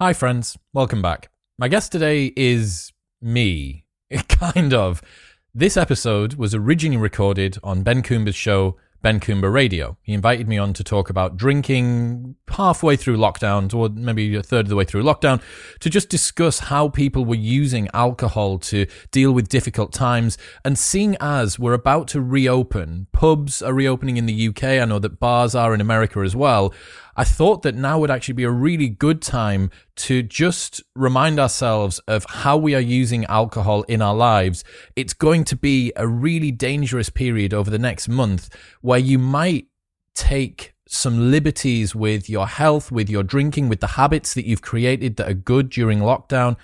Hi, friends. Welcome back. My guest today is me. kind of. This episode was originally recorded on Ben Coomber's show, Ben Coomber Radio. He invited me on to talk about drinking halfway through lockdown, or maybe a third of the way through lockdown, to just discuss how people were using alcohol to deal with difficult times. And seeing as we're about to reopen, pubs are reopening in the UK, I know that bars are in America as well. I thought that now would actually be a really good time to just remind ourselves of how we are using alcohol in our lives. It's going to be a really dangerous period over the next month where you might take some liberties with your health, with your drinking, with the habits that you've created that are good during lockdown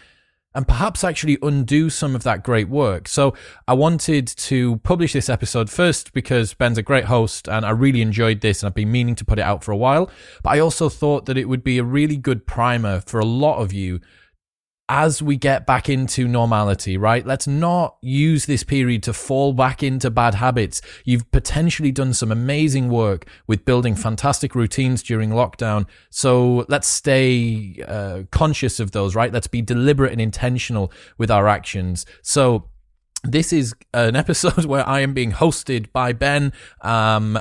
and perhaps actually undo some of that great work. So I wanted to publish this episode first because Ben's a great host and I really enjoyed this and I've been meaning to put it out for a while. But I also thought that it would be a really good primer for a lot of you as we get back into normality, right? Let's not use this period to fall back into bad habits. You've potentially done some amazing work with building fantastic routines during lockdown. So let's stay uh, conscious of those, right? Let's be deliberate and intentional with our actions. So this is an episode where I am being hosted by Ben. Um,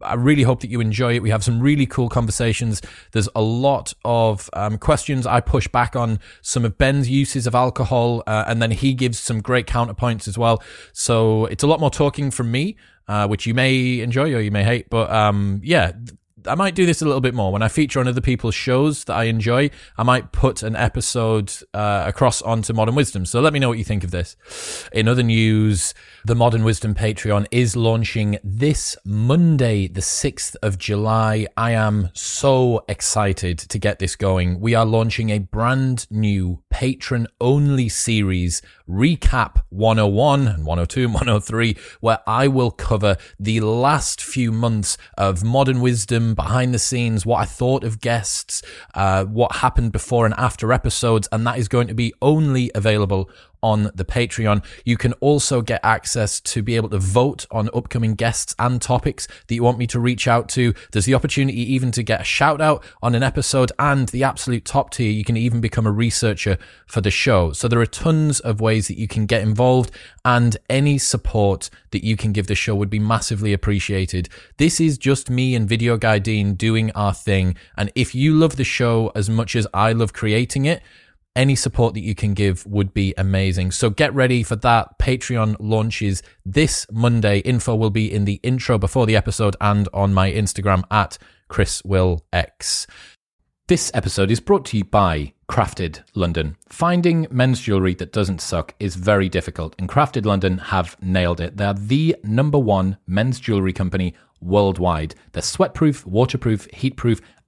I really hope that you enjoy it. We have some really cool conversations. There's a lot of um, questions. I push back on some of Ben's uses of alcohol, uh, and then he gives some great counterpoints as well. So it's a lot more talking from me. Uh, which you may enjoy or you may hate, but um, yeah, I might do this a little bit more when I feature on other people's shows that I enjoy. I might put an episode uh, across onto Modern Wisdom. So let me know what you think of this. In other news, the Modern Wisdom Patreon is launching this Monday, the 6th of July. I am so excited to get this going. We are launching a brand new patron only series, Recap 101 and 102 and 103, where I will cover the last few months of Modern Wisdom behind the scenes, what I thought of guests, uh, what happened before and after episodes, and that is going to be only available on the Patreon. You can also get access to be able to vote on upcoming guests and topics that you want me to reach out to. There's the opportunity even to get a shout out on an episode and the absolute top tier. You can even become a researcher for the show. So there are tons of ways that you can get involved and any support that you can give the show would be massively appreciated. This is just me and Video Guy Dean doing our thing. And if you love the show as much as I love creating it, any support that you can give would be amazing. So get ready for that. Patreon launches this Monday. Info will be in the intro before the episode and on my Instagram at ChrisWillX. This episode is brought to you by Crafted London. Finding men's jewelry that doesn't suck is very difficult, and Crafted London have nailed it. They're the number one men's jewelry company worldwide. They're sweatproof, waterproof, heatproof,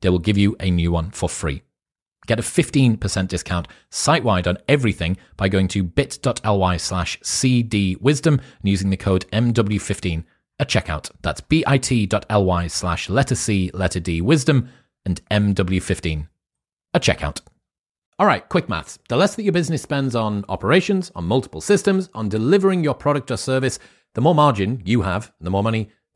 they will give you a new one for free. Get a 15% discount site wide on everything by going to bit.ly slash cdwisdom and using the code MW15 at checkout. That's bit.ly slash letter C, letter D, wisdom, and MW15 at checkout. All right, quick maths. The less that your business spends on operations, on multiple systems, on delivering your product or service, the more margin you have, the more money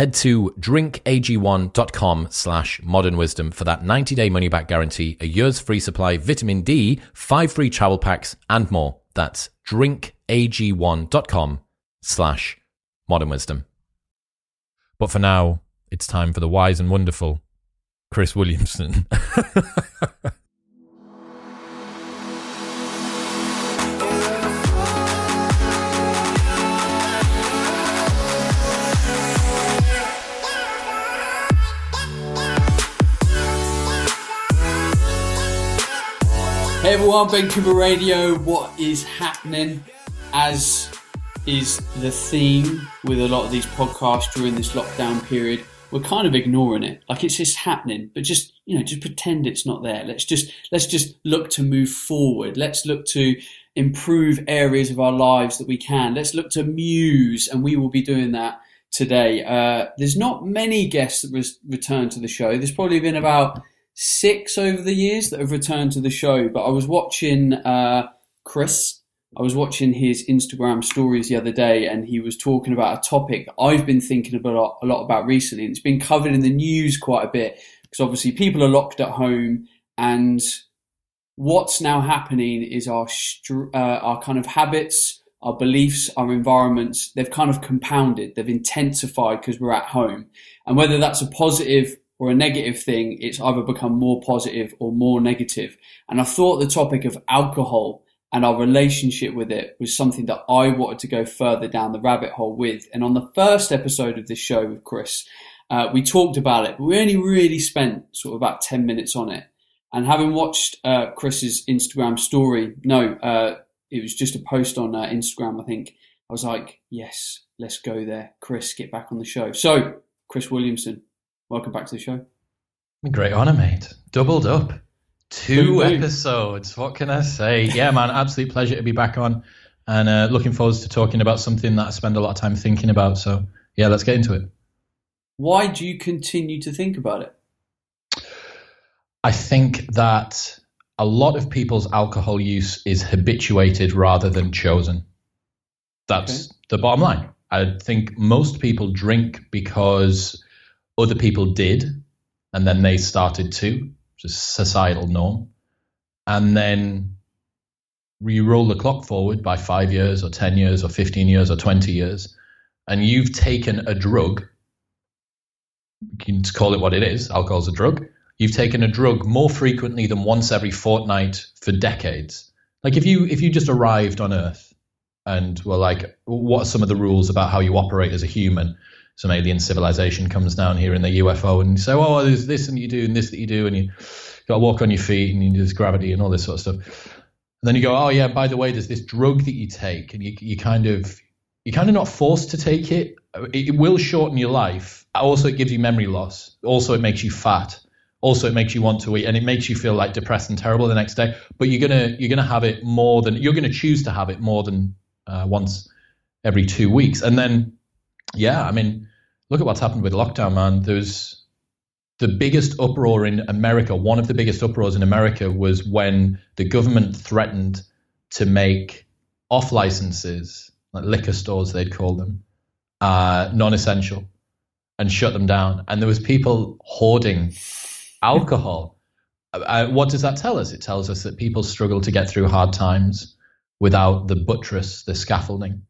Head to drinkag1.com slash modern wisdom for that 90 day money back guarantee, a year's free supply, vitamin D, five free travel packs, and more. That's drinkag1.com slash modern wisdom. But for now, it's time for the wise and wonderful Chris Williamson. Hey everyone, Ben Coomber Radio. What is happening? As is the theme with a lot of these podcasts during this lockdown period, we're kind of ignoring it. Like it's just happening, but just you know, just pretend it's not there. Let's just let's just look to move forward. Let's look to improve areas of our lives that we can. Let's look to muse, and we will be doing that today. Uh, there's not many guests that res- return to the show. There's probably been about six over the years that have returned to the show. But I was watching uh, Chris. I was watching his Instagram stories the other day, and he was talking about a topic I've been thinking about a lot about recently. And it's been covered in the news quite a bit because obviously people are locked at home, and what's now happening is our uh, our kind of habits, our beliefs, our environments. They've kind of compounded. They've intensified because we're at home, and whether that's a positive or a negative thing, it's either become more positive or more negative. And I thought the topic of alcohol and our relationship with it was something that I wanted to go further down the rabbit hole with. And on the first episode of this show with Chris, uh, we talked about it, but we only really spent sort of about 10 minutes on it. And having watched uh, Chris's Instagram story, no, uh, it was just a post on uh, Instagram, I think. I was like, yes, let's go there. Chris, get back on the show. So, Chris Williamson, welcome back to the show. Great honor, mate. Doubled up. Two boom, episodes. What can I say? Yeah, man, absolute pleasure to be back on and uh, looking forward to talking about something that I spend a lot of time thinking about. So, yeah, let's get into it. Why do you continue to think about it? I think that a lot of people's alcohol use is habituated rather than chosen. That's okay. the bottom line. I think most people drink because other people did, and then they started to, just societal norm. And then you roll the clock forward by five years or 10 years or 15 years or 20 years, and you've taken a drug, you can call it what it is, alcohol's a drug. You've taken a drug more frequently than once every fortnight for decades. Like if you if you just arrived on Earth and were like, what are some of the rules about how you operate as a human? Some alien civilization comes down here in the UFO and you say, oh, there's this and you do and this that you do and you got to walk on your feet and you this gravity and all this sort of stuff. And then you go, oh yeah, by the way, there's this drug that you take and you you kind of you're kind of not forced to take it. It will shorten your life. Also, it gives you memory loss. Also, it makes you fat. Also, it makes you want to eat, and it makes you feel like depressed and terrible the next day. But you're gonna you're gonna have it more than you're gonna choose to have it more than uh, once every two weeks. And then, yeah, I mean, look at what's happened with lockdown, man. There's the biggest uproar in America. One of the biggest uproars in America was when the government threatened to make off licenses, like liquor stores, they'd call them, uh, non-essential, and shut them down. And there was people hoarding alcohol. Uh, what does that tell us? It tells us that people struggle to get through hard times without the buttress, the scaffolding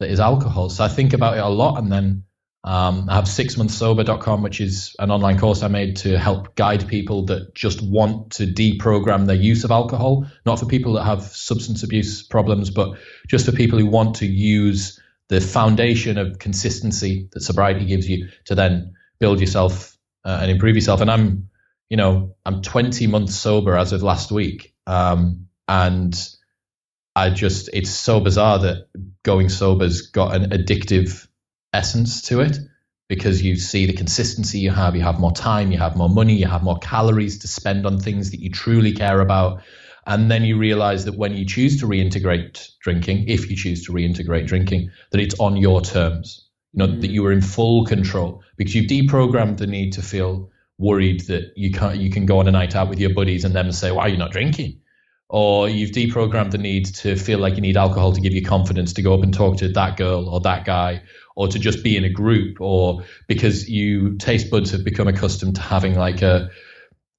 that is alcohol. So I think about it a lot, and then Um, I have sixmonthssober.com, which is an online course I made to help guide people that just want to deprogram their use of alcohol, not for people that have substance abuse problems, but just for people who want to use the foundation of consistency that sobriety gives you to then build yourself uh, and improve yourself. And I'm, you know, I'm 20 months sober as of last week. Um, and I just, it's so bizarre that going sober's got an addictive essence to it because you see the consistency you have. You have more time, you have more money, you have more calories to spend on things that you truly care about. And then you realize that when you choose to reintegrate drinking, if you choose to reintegrate drinking, that it's on your terms. You know, mm. that you are in full control because you've deprogrammed the need to feel worried that you can't you can go on a night out with your buddies and then say, Why are you not drinking? Or you've deprogrammed the need to feel like you need alcohol to give you confidence to go up and talk to that girl or that guy or to just be in a group or because you taste buds have become accustomed to having like a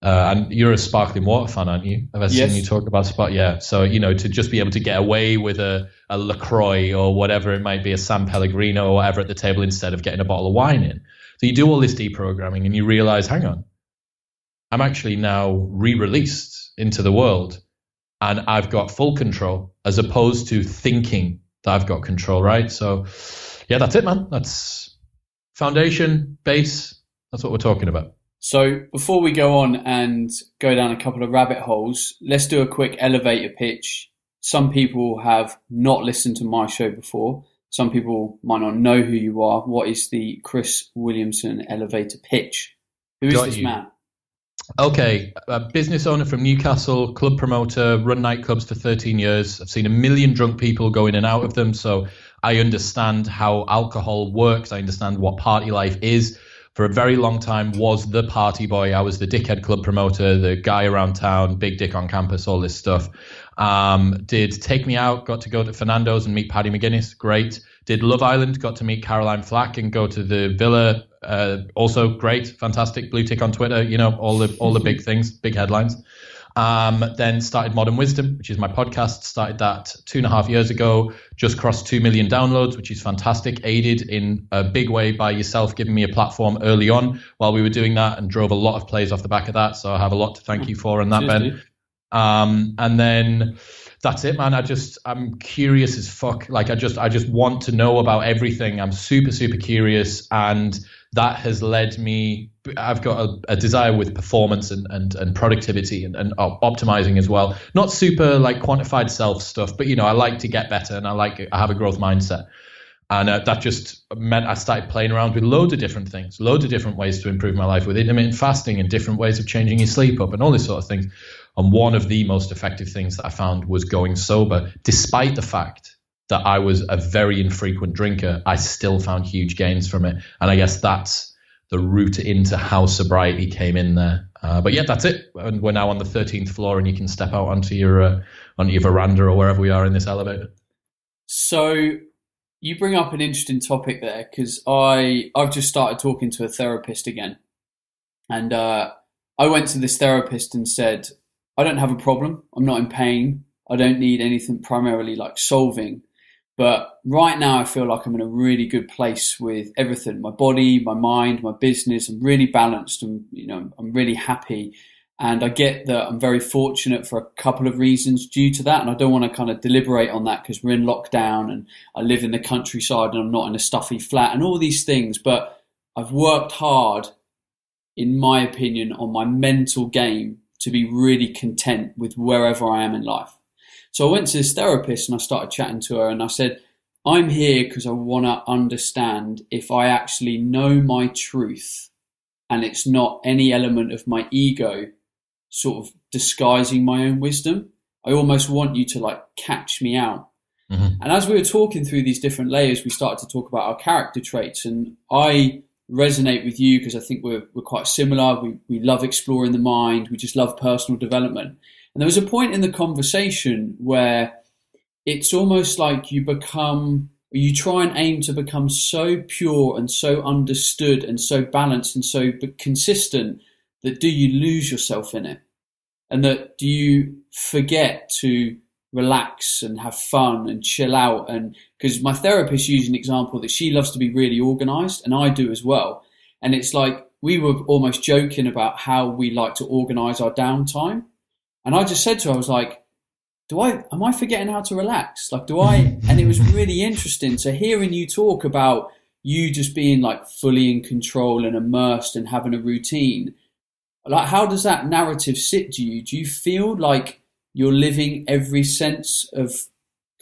uh, and you're a sparkling water fan, aren't you? Have I yes. seen you talk about spot? Yeah. So you know, to just be able to get away with a, a Lacroix or whatever it might be, a San Pellegrino or whatever at the table instead of getting a bottle of wine in. So you do all this deprogramming, and you realize, hang on, I'm actually now re-released into the world, and I've got full control, as opposed to thinking that I've got control. Right. So yeah, that's it, man. That's foundation, base. That's what we're talking about. So before we go on and go down a couple of rabbit holes, let's do a quick elevator pitch. Some people have not listened to my show before. Some people might not know who you are. What is the Chris Williamson elevator pitch? Who is Got this you. man? Okay, a business owner from Newcastle, club promoter, run nightclubs for 13 years. I've seen a million drunk people go in and out of them. So I understand how alcohol works. I understand what party life is. For a very long time, was the party boy. I was the dickhead club promoter, the guy around town, big dick on campus, all this stuff. Um, did take me out, got to go to Fernando's and meet Paddy McGuinness, great. Did Love Island, got to meet Caroline Flack and go to the villa, uh, also great, fantastic. Blue tick on Twitter, you know, all the all the big things, big headlines. Um, then started Modern Wisdom, which is my podcast. Started that two and a half years ago. Just crossed two million downloads, which is fantastic. Aided in a big way by yourself giving me a platform early on while we were doing that, and drove a lot of plays off the back of that. So I have a lot to thank you for on that, Ben. Um, and then that's it, man. I just I'm curious as fuck. Like I just I just want to know about everything. I'm super super curious and that has led me i've got a, a desire with performance and, and, and productivity and, and optimizing as well. Not super like quantified self stuff but you know i like to get better and i like i have a growth mindset. And uh, that just meant i started playing around with loads of different things loads of different ways to improve my life with intermittent fasting and different ways of changing your sleep up and all this sort of things. And one of the most effective things that i found was going sober despite the fact that I was a very infrequent drinker, I still found huge gains from it. And I guess that's the route into how sobriety came in there. Uh, but yeah, that's it. And we're now on the 13th floor, and you can step out onto your uh, onto your veranda or wherever we are in this elevator. So you bring up an interesting topic there because I I've just started talking to a therapist again, and uh, I went to this therapist and said I don't have a problem. I'm not in pain. I don't need anything primarily like solving. But right now, I feel like I'm in a really good place with everything my body, my mind, my business. I'm really balanced and, you know, I'm really happy. And I get that I'm very fortunate for a couple of reasons due to that. And I don't want to kind of deliberate on that because we're in lockdown and I live in the countryside and I'm not in a stuffy flat and all these things. But I've worked hard, in my opinion, on my mental game to be really content with wherever I am in life. So I went to this therapist and I started chatting to her and I said, I'm here because I want to understand if I actually know my truth and it's not any element of my ego sort of disguising my own wisdom. I almost want you to like catch me out. Mm-hmm. And as we were talking through these different layers, we started to talk about our character traits. And I resonate with you because I think we're, we're quite similar. We, we love exploring the mind. We just love personal development. And there was a point in the conversation where it's almost like you become, you try and aim to become so pure and so understood and so balanced and so consistent that do you lose yourself in it? And that do you forget to relax and have fun and chill out. And because my therapist used an example that she loves to be really organized, and I do as well. And it's like we were almost joking about how we like to organize our downtime. And I just said to her, I was like, do I, am I forgetting how to relax? Like, do I? And it was really interesting. So hearing you talk about you just being like fully in control and immersed and having a routine, like, how does that narrative sit to you? Do you feel like you're living every sense of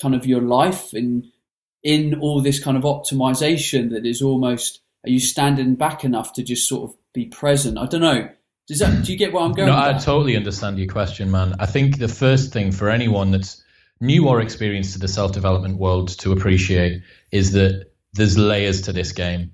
kind of your life and in all this kind of optimization that is almost are you standing back enough to just sort of be present? I don't know. Does that do you get what I'm going? No, I totally understand your question, man. I think the first thing for anyone that's new or experienced to the self development world to appreciate is that there's layers to this game.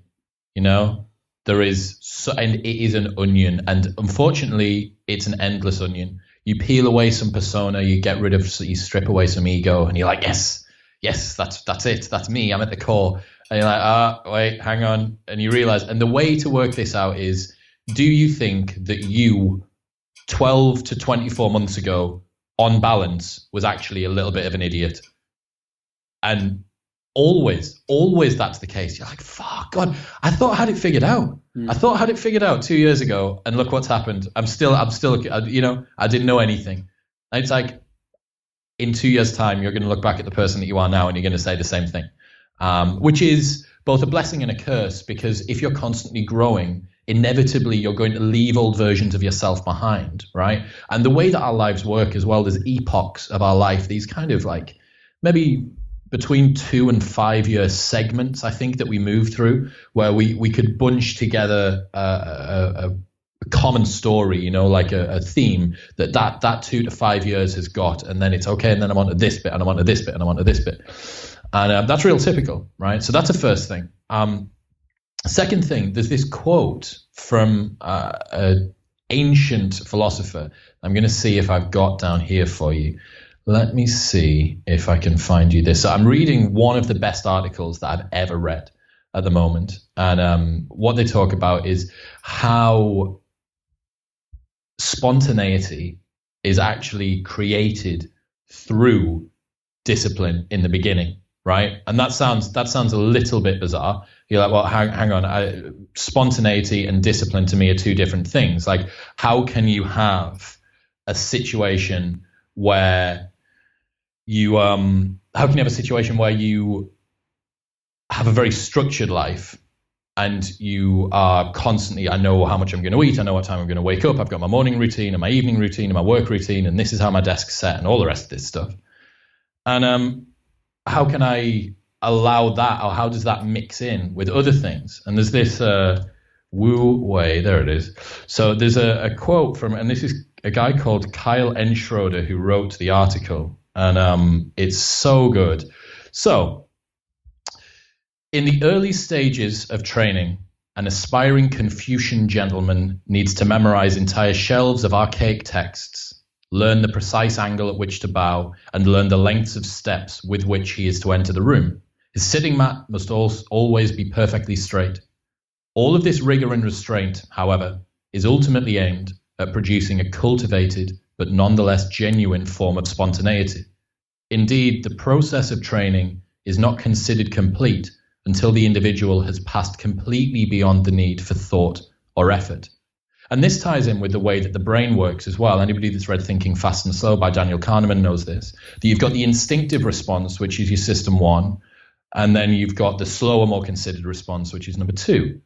You know, there is, so, and it is an onion, and unfortunately, it's an endless onion. You peel away some persona, you get rid of, you strip away some ego, and you're like, yes, yes, that's that's it, that's me. I'm at the core. And you're like, ah, wait, hang on. And you realize, and the way to work this out is do you think that you, 12 to 24 months ago, on balance, was actually a little bit of an idiot? And always, always that's the case. You're like, fuck, God, I thought I had it figured out. Mm. I thought I had it figured out two years ago, and look what's happened. I'm still, I'm still, you know, I didn't know anything. And it's like, in two years' time, you're going to look back at the person that you are now, and you're going to say the same thing um, which is both a blessing and a curse because if you're constantly growing, inevitably you're going to leave old versions of yourself behind, right? And the way that our lives work as well, there's epochs of our life, these kind of like maybe between two and five year segments, I think that we move through where we, we could bunch together a, a, a common story, you know, like a, a, theme that, that that two to five years has got, and then it's okay, and then I'm on to this bit, and I'm on to this bit, and I'm on to this bit. And um, that's real typical, right? So that's the first thing. Um, second thing, there's this quote from uh, an ancient philosopher. I'm going to see if I've got down here for you. Let me see if I can find you this. So I'm reading one of the best articles that I've ever read at the moment. And um, what they talk about is how spontaneity is actually created through discipline in the beginning right? And that sounds that sounds a little bit bizarre. You're like, well, hang, hang on, I, spontaneity and discipline to me are two different things. Like, how can you have a situation where you um how can you have a situation where you have a very structured life and you are constantly i know how much i'm going to eat i know what time i'm going to wake up i've got my morning routine and my evening routine and my work routine and this is how my desk's set and all the rest of this stuff and um how can I allow that, or how does that mix in with other things? And there's this uh, Wu Wei, there it is. So there's a, a, quote from, and this is a guy called Kyle Schroeder who wrote the article, and um, it's so good. So, in the early stages of training, an aspiring Confucian gentleman needs to memorize entire shelves of archaic texts learn the precise angle at which to bow, and learn the lengths of steps with which he is to enter the room. His sitting mat must always be perfectly straight. All of this rigor and restraint, however, is ultimately aimed at producing a cultivated but nonetheless genuine form of spontaneity. Indeed, the process of training is not considered complete until the individual has passed completely beyond the need for thought or effort. And this ties in with the way that the brain works as well. Anybody that's read Thinking Fast and Slow by Daniel Kahneman knows this. That you've got the instinctive response, which is your system one, and then you've got the slower, more considered response, which is number two.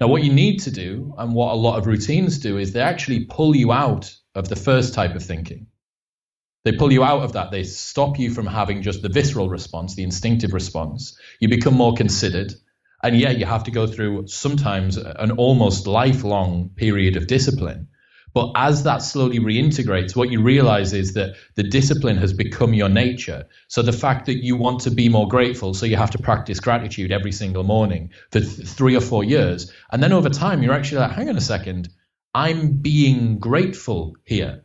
Now, what you need to do, and what a lot of routines do, is they actually pull you out of the first type of thinking. They pull you out of that. They stop you from having just the visceral response, the instinctive response. You become more considered and yet you have to go through sometimes an almost lifelong period of discipline. But as that slowly reintegrates, what you realize is that the discipline has become your nature. So the fact that you want to be more grateful, so you have to practice gratitude every single morning for th- three or four years. And then over time, you're actually like, hang on a second, I'm being grateful here.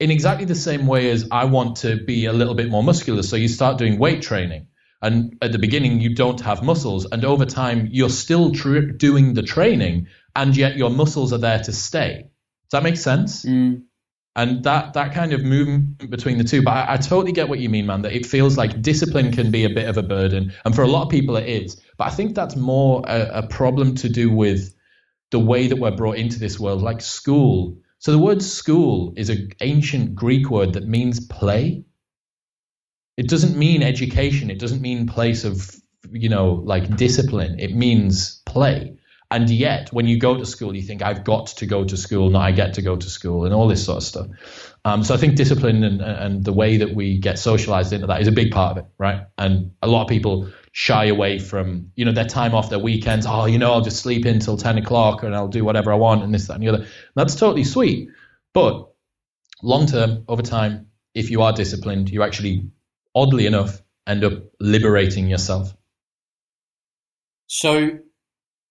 In exactly the same way as I want to be a little bit more muscular. So you start doing weight training and at the beginning you don't have muscles and over time you're still tr- doing the training and yet your muscles are there to stay does that make sense mm. and that that kind of movement between the two. But I, I, totally get what you mean, man. That it feels like discipline can be a bit of a burden, and for a lot of people it is. But I think that's more a, a problem to do with the way that we're brought into this world, like school. So the word school is an ancient Greek word that means play. It doesn't mean education. It doesn't mean place of you know like discipline. It means play. And yet, when you go to school, you think, I've got to go to school, not I get to go to school, and all this sort of stuff. Um, so I think discipline and, and the way that we get socialized into that is a big part of it, right? And a lot of people shy away from, you know, their time off, their weekends. Oh, you know, I'll just sleep in till 10 o'clock and I'll do whatever I want and this, that, and the other. That's totally sweet. But long term, over time, if you are disciplined, you actually, oddly enough, end up liberating yourself. So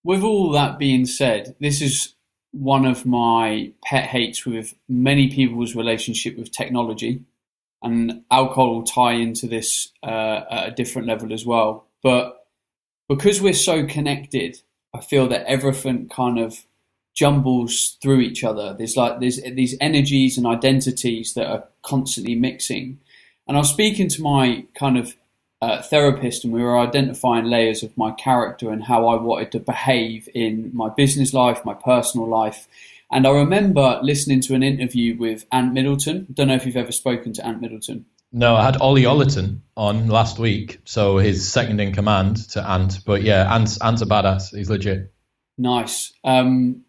with all that being said, this is one of my pet hates with many people's relationship with technology, and alcohol will tie into this uh, at a different level as well. But because we're so connected, I feel that everything kind of jumbles through each other. There's like there's these energies and identities that are constantly mixing. And I was speaking to my kind of uh, therapist and we were identifying layers of my character and how I wanted to behave in my business life, my personal life. And I remember listening to an interview with Ant Middleton. Don't know if you've ever spoken to Ant Middleton. No, I had Ollie Ollerton on last week, so his second in command to Ant. But yeah, Ant's, Ant's a badass. He's legit. Nice. Um,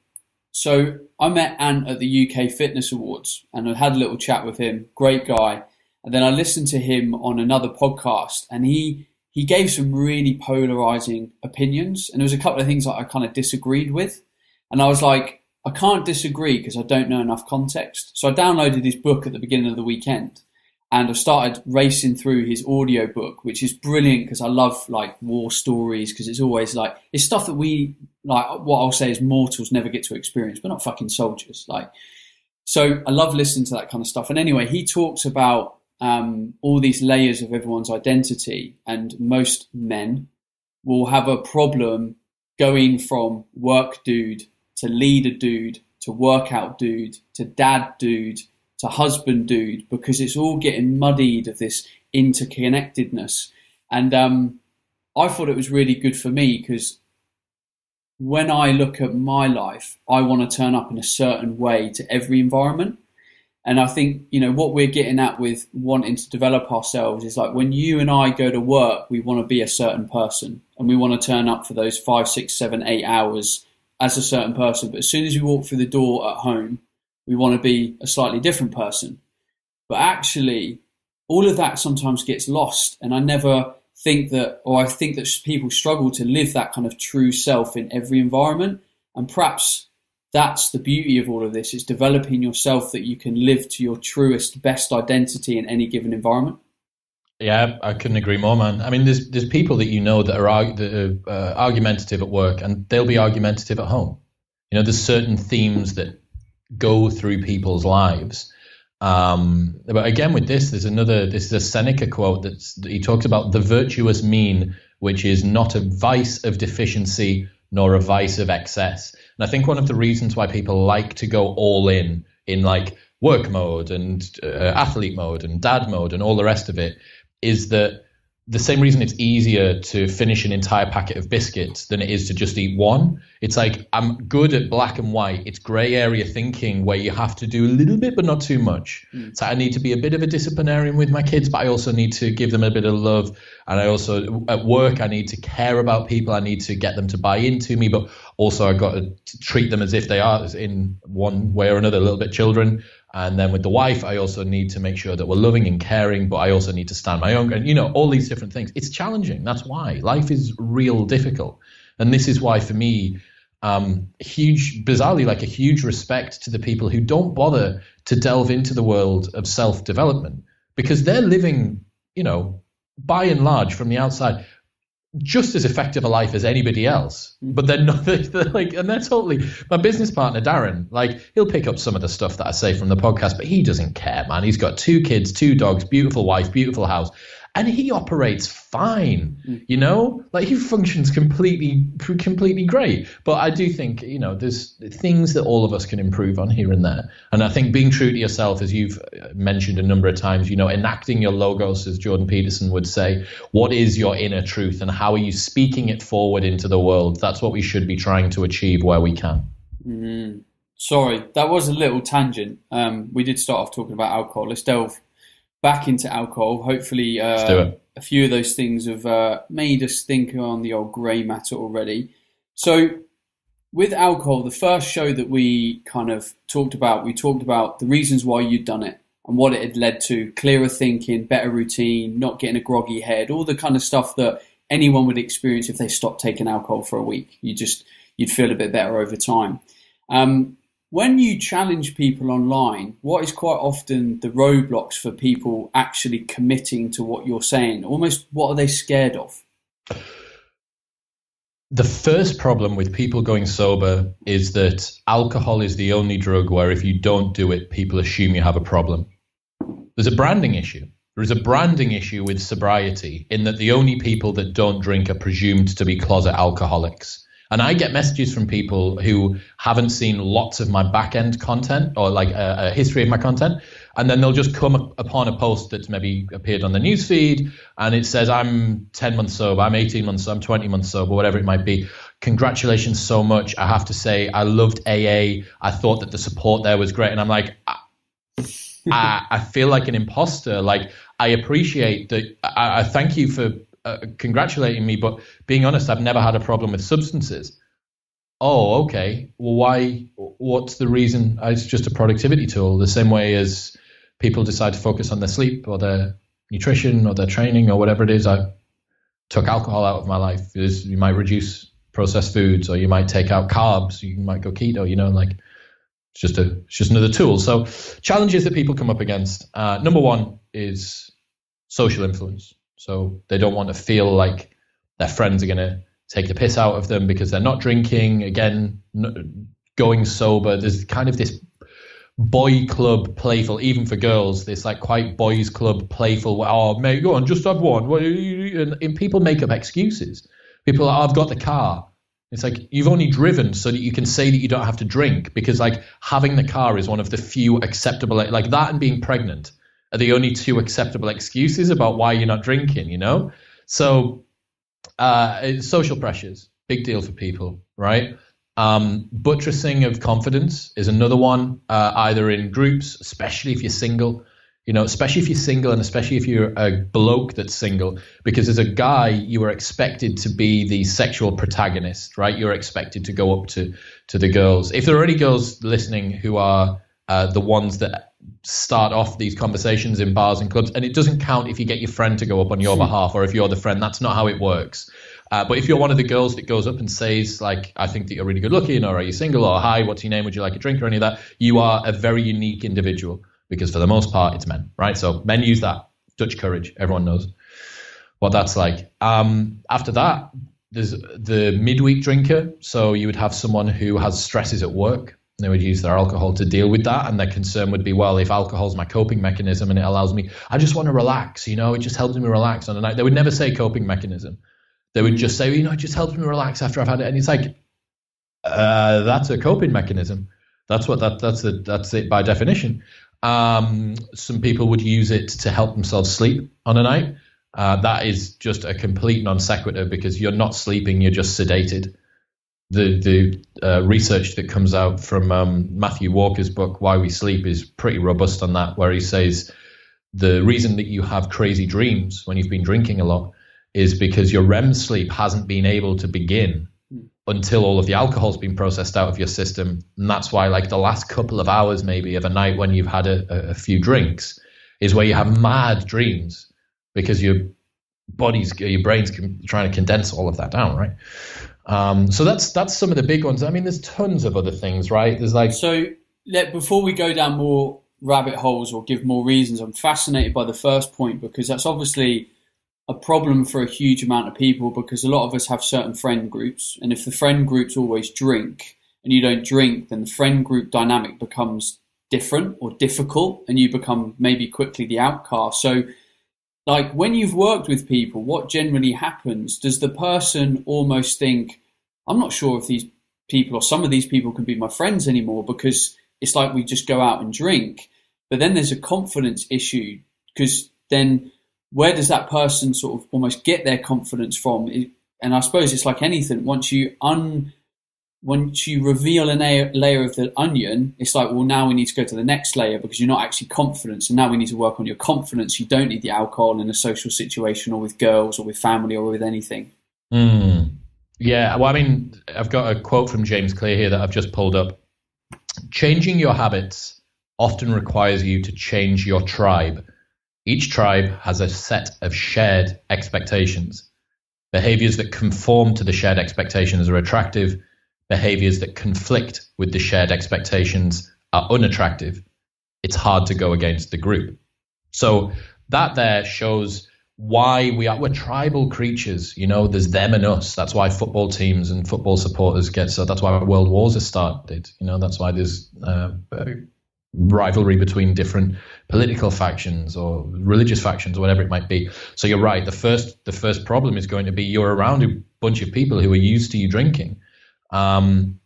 so I met Ant at the UK Fitness Awards and I had a little chat with him. Great guy. And then I listened to him on another podcast, and he he gave some really polarizing opinions, and there was a couple of things that I kind of disagreed with, and I was like, I can't disagree because I don't know enough context. So I downloaded his book at the beginning of the weekend, and I started racing through his audio book, which is brilliant because I love like war stories because it's always like it's stuff that we like. What I'll say is mortals never get to experience. We're not fucking soldiers, like. So I love listening to that kind of stuff. And anyway, he talks about um, all these layers of everyone's identity, and most men will have a problem going from work dude to leader dude to workout dude to dad dude to husband dude because it's all getting muddied of this interconnectedness. And um, I thought it was really good for me because when I look at my life, I want to turn up in a certain way to every environment. And I think, you know, what we're getting at with wanting to develop ourselves is like when you and I go to work, we want to be a certain person and we want to turn up for those five, six, seven, eight hours as a certain person. But as soon as we walk through the door at home, we want to be a slightly different person. But actually, all of that sometimes gets lost. And I never think that, or I think that people struggle to live that kind of true self in every environment. And perhaps that's the beauty of all of this is developing yourself that you can live to your truest best identity in any given environment. Yeah i couldn't agree more man. I mean there's there's people that you know that are, that are uh, argumentative at work and they'll be argumentative at home. You know there's certain themes that go through people's lives. Um, but again with this there's another this is a seneca quote that's, that he talks about the virtuous mean which is not a vice of deficiency nor a vice of excess and I think one of the reasons why people like to go all in in like work mode and uh, athlete mode and dad mode and all the rest of it is that the same reason it's easier to finish an entire packet of biscuits than it is to just eat one. It's like I'm good at black and white. It's gray area thinking where you have to do a little bit but not too much. Mm. So I need to be a bit of a disciplinarian with my kids, but I also need to give them a bit of love. And I also at work I need to care about people. I need to get them to buy into me, but also I've got to treat them as if they are in one way or another a little bit children. And then with the wife, I also need to make sure that we're loving and caring, but I also need to stand my own. And, you know, all these different things. It's challenging. That's why life is real difficult. And this is why, for me, um, huge, bizarrely, like a huge respect to the people who don't bother to delve into the world of self development because they're living, you know, by and large from the outside just as effective a life as anybody else. But they're not they're like, and they're totally. My business partner Darren, like, he'll pick up some of the stuff that I say from the podcast, but he doesn't care, man. He's got two kids, two dogs, beautiful wife, beautiful house, and he operates fine. Mm. You know, like he functions completely, completely great. But I do think you know there's things that all of us can improve on here and there. And I think being true to yourself, as you've uh, mentioned a number of times, you know, enacting your logos, as Jordan Peterson would say, what is your inner truth, and how are you speaking it forward into the world? That's what we should be trying to achieve where we can. Mm. Sorry, that was a little tangent. Um, we did start off talking about alcohol. Let's delve back into alcohol. Hopefully, uh, a few of those things have uh, made us think on the old grey matter already. So, with alcohol, the first show that we kind of talked about, we talked about the reasons why you'd done it and what it had led to clearer thinking, better routine, not getting a groggy head, all the kind of stuff that anyone would experience if they stopped taking alcohol for a week. You just, you'd feel a bit better over time. Um, when you challenge people online, what is quite often the roadblocks for people actually committing to what you're saying? Almost what are they scared of? The first problem with people going sober is that alcohol is the only drug where if you don't do it, people assume you have a problem. There's a branding issue. There is a branding issue with sobriety in that the only people that don't drink are presumed to be closet alcoholics. And I get messages from people who haven't seen lots of my back end content or like a, a, history of my content. And then they'll just come upon a post that's maybe appeared on the newsfeed and it says, I'm 10 months sober, I'm 18 months sober, I'm 20 months sober, whatever it might be. Congratulations so much. I have to say, I loved AA. I thought that the support there was great. And I'm like, I, I, I feel like an imposter. Like, I appreciate that. I, I thank you for uh, congratulating me, but being honest, I've never had a problem with substances. Oh, okay. Well, why? What's the reason? Uh, it's just a productivity tool, the same way as people decide to focus on their sleep or their nutrition or their training or whatever it is. I took alcohol out of my life. you might reduce processed foods or you might take out carbs. You might go keto. You know, like it's just a it's just another tool. So challenges that people come up against. Uh, number one is social influence. So they don't want to feel like their friends are going to take the piss out of them because they're not drinking. Again, going sober. There's kind of this boy club playful, even for girls. This like quite boys club playful. Oh, mate, go on, just have one. And, and people make up excuses. People, are, I've got the car. It's like you've only driven so that you can say that you don't have to drink because like having the car is one of the few acceptable like that and being pregnant are the only two acceptable excuses about why you're not drinking, you know? So, uh, social pressures, big deal for people, right? Um, buttressing of confidence is another one, uh, either in groups, especially if you're single, you know, especially if you're single and especially if you're a bloke that's single, because as a guy, you are expected to be the sexual protagonist, right? You're expected to go up to, to the girls. If there are any girls listening who are uh, the ones that start off these conversations in bars and clubs. And it doesn't count if you get your friend to go up on your hmm. behalf or if you're the friend. That's not how it works. Uh, but if you're one of the girls that goes up and says, like, I think that you're really good looking, or are you single, or hi, what's your name? Would you like a drink, or any of that? You are a very unique individual because for the most part, it's men, right? So men use that Dutch courage. Everyone knows what that's like. Um, after that, there's the midweek drinker. So you would have someone who has stresses at work they would use their alcohol to deal with that and their concern would be well if alcohol's my coping mechanism and it allows me i just want to relax you know it just helps me relax on a night. They would never say coping mechanism. They would just say you know it just helps me relax after i've had it. And it's like uh, that's a coping mechanism. That's what that that's a, that's it by definition. Um, some people would use it to help themselves sleep on a night. Uh, that is just a complete non sequitur because you're not sleeping you're just sedated the the uh, research that comes out from um, Matthew Walker's book Why We Sleep is pretty robust on that, where he says the reason that you have crazy dreams when you've been drinking a lot is because your REM sleep hasn't been able to begin until all of the alcohol's been processed out of your system, and that's why like the last couple of hours maybe of a night when you've had a, a few drinks is where you have mad dreams because your body's your brain's trying to condense all of that down, right? Um, so that's that's some of the big ones. I mean, there's tons of other things, right? There's like so. Let, before we go down more rabbit holes or give more reasons, I'm fascinated by the first point because that's obviously a problem for a huge amount of people because a lot of us have certain friend groups, and if the friend groups always drink and you don't drink, then the friend group dynamic becomes different or difficult, and you become maybe quickly the outcast. So like when you've worked with people, what generally happens? Does the person almost think, I'm not sure if these people or some of these people can be my friends anymore because it's like we just go out and drink. But then there's a confidence issue because then where does that person sort of almost get their confidence from? And I suppose it's like anything. Once you un once you reveal a layer of the onion, it's like, well, now we need to go to the next layer because you're not actually confident. So now we need to work on your confidence. You don't need the alcohol in a social situation or with girls or with family or with anything. Mm. Yeah. Well, I mean, I've got a quote from James Clear here that I've just pulled up. Changing your habits often requires you to change your tribe. Each tribe has a set of shared expectations. Behaviors that conform to the shared expectations are attractive behaviors that conflict with the shared expectations are unattractive, it's hard to go against the group. So that there shows why we are we're tribal creatures. You know, there's them and us. That's why football teams and football supporters get so. That's why world wars are started. You know, that's why there's uh, rivalry between different political factions or religious factions or whatever it might be. So you're right. The first the first problem is going to be you're around a bunch of people who are used to you drinking um,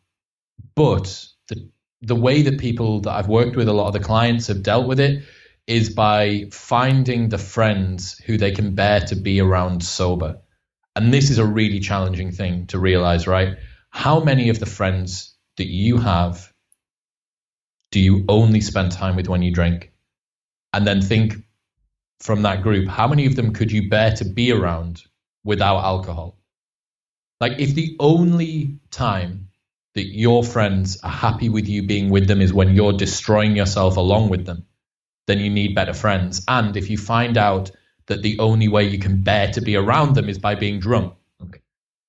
but the the way that people that I've worked with, a lot of the clients have dealt with it, is by finding the friends who they can bear to be around sober. And this is a really challenging thing to realize, right? How many of the friends that you have do you only spend time with when you drink? And then think from that group, how many of them could you bear to be around without alcohol? Like, if the only time that your friends are happy with you being with them is when you're destroying yourself along with them, then you need better friends. And if you find out that the only way you can bear to be around them is by being drunk, okay,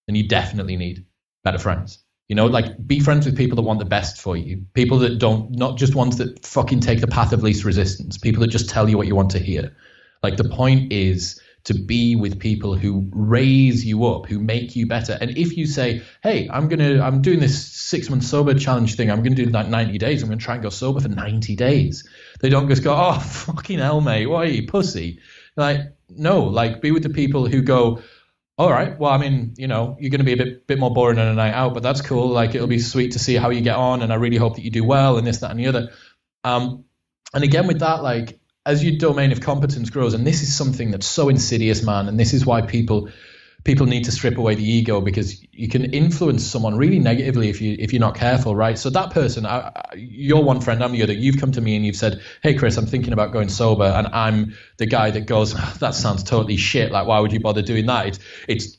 then you definitely need better friends. You know, like be friends with people that want the best for you. People that don't, not just ones that fucking take the path of least resistance. People that just tell you what you want to hear. Like the point is to be with people who raise you up, who make you better. And if you say, "Hey, I'm gonna, I'm doing this six month sober challenge thing. I'm gonna do like 90 days. I'm gonna try and go sober for 90 days," they don't just go, "Oh, fucking hell, mate, what are you, pussy?" Like, no, like be with the people who go. All right. Well, I mean, you know, you're going to be a bit bit more boring on a night out, but that's cool. Like, it'll be sweet to see how you get on, and I really hope that you do well, and this, that, and the other. Um, and again, with that, like, as your domain of competence grows, and this is something that's so insidious, man, and this is why people people need to strip away the ego because you can influence someone really negatively if you if you're not careful, right? So that person, I, you're one friend, I'm the other. You've come to me and you've said, "Hey, Chris, I'm thinking about going sober," and I'm the guy that goes, oh, "That sounds totally shit. Like, why would you bother doing that?" It's it's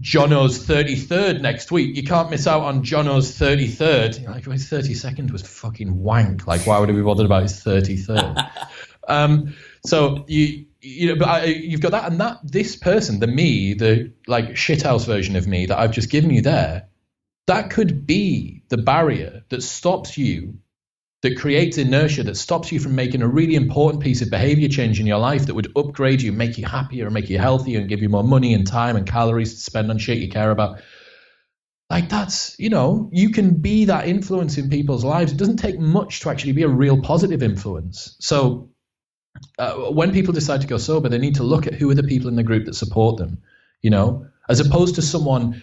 Jono's 33rd next week. You can't miss out on Jono's 33rd. Like, his 32nd was fucking wank. Like, why would he be bothered about his 33rd? Um, so you you know, but I, you've got that and that this person, the me, the like shithouse version of me that I've just given you there, that could be the barrier that stops you, that creates inertia, that stops you from making a really important piece of behavior change in your life that would upgrade you, make you happier, and make you healthier, and give you more money and time and calories to spend on shit you care about. Like that's, you know, you can be that influence in people's lives. It doesn't take much to actually be a real positive influence. So uh, when people decide to go sober, they need to look at who are the people in the group that support them, you know, as opposed to someone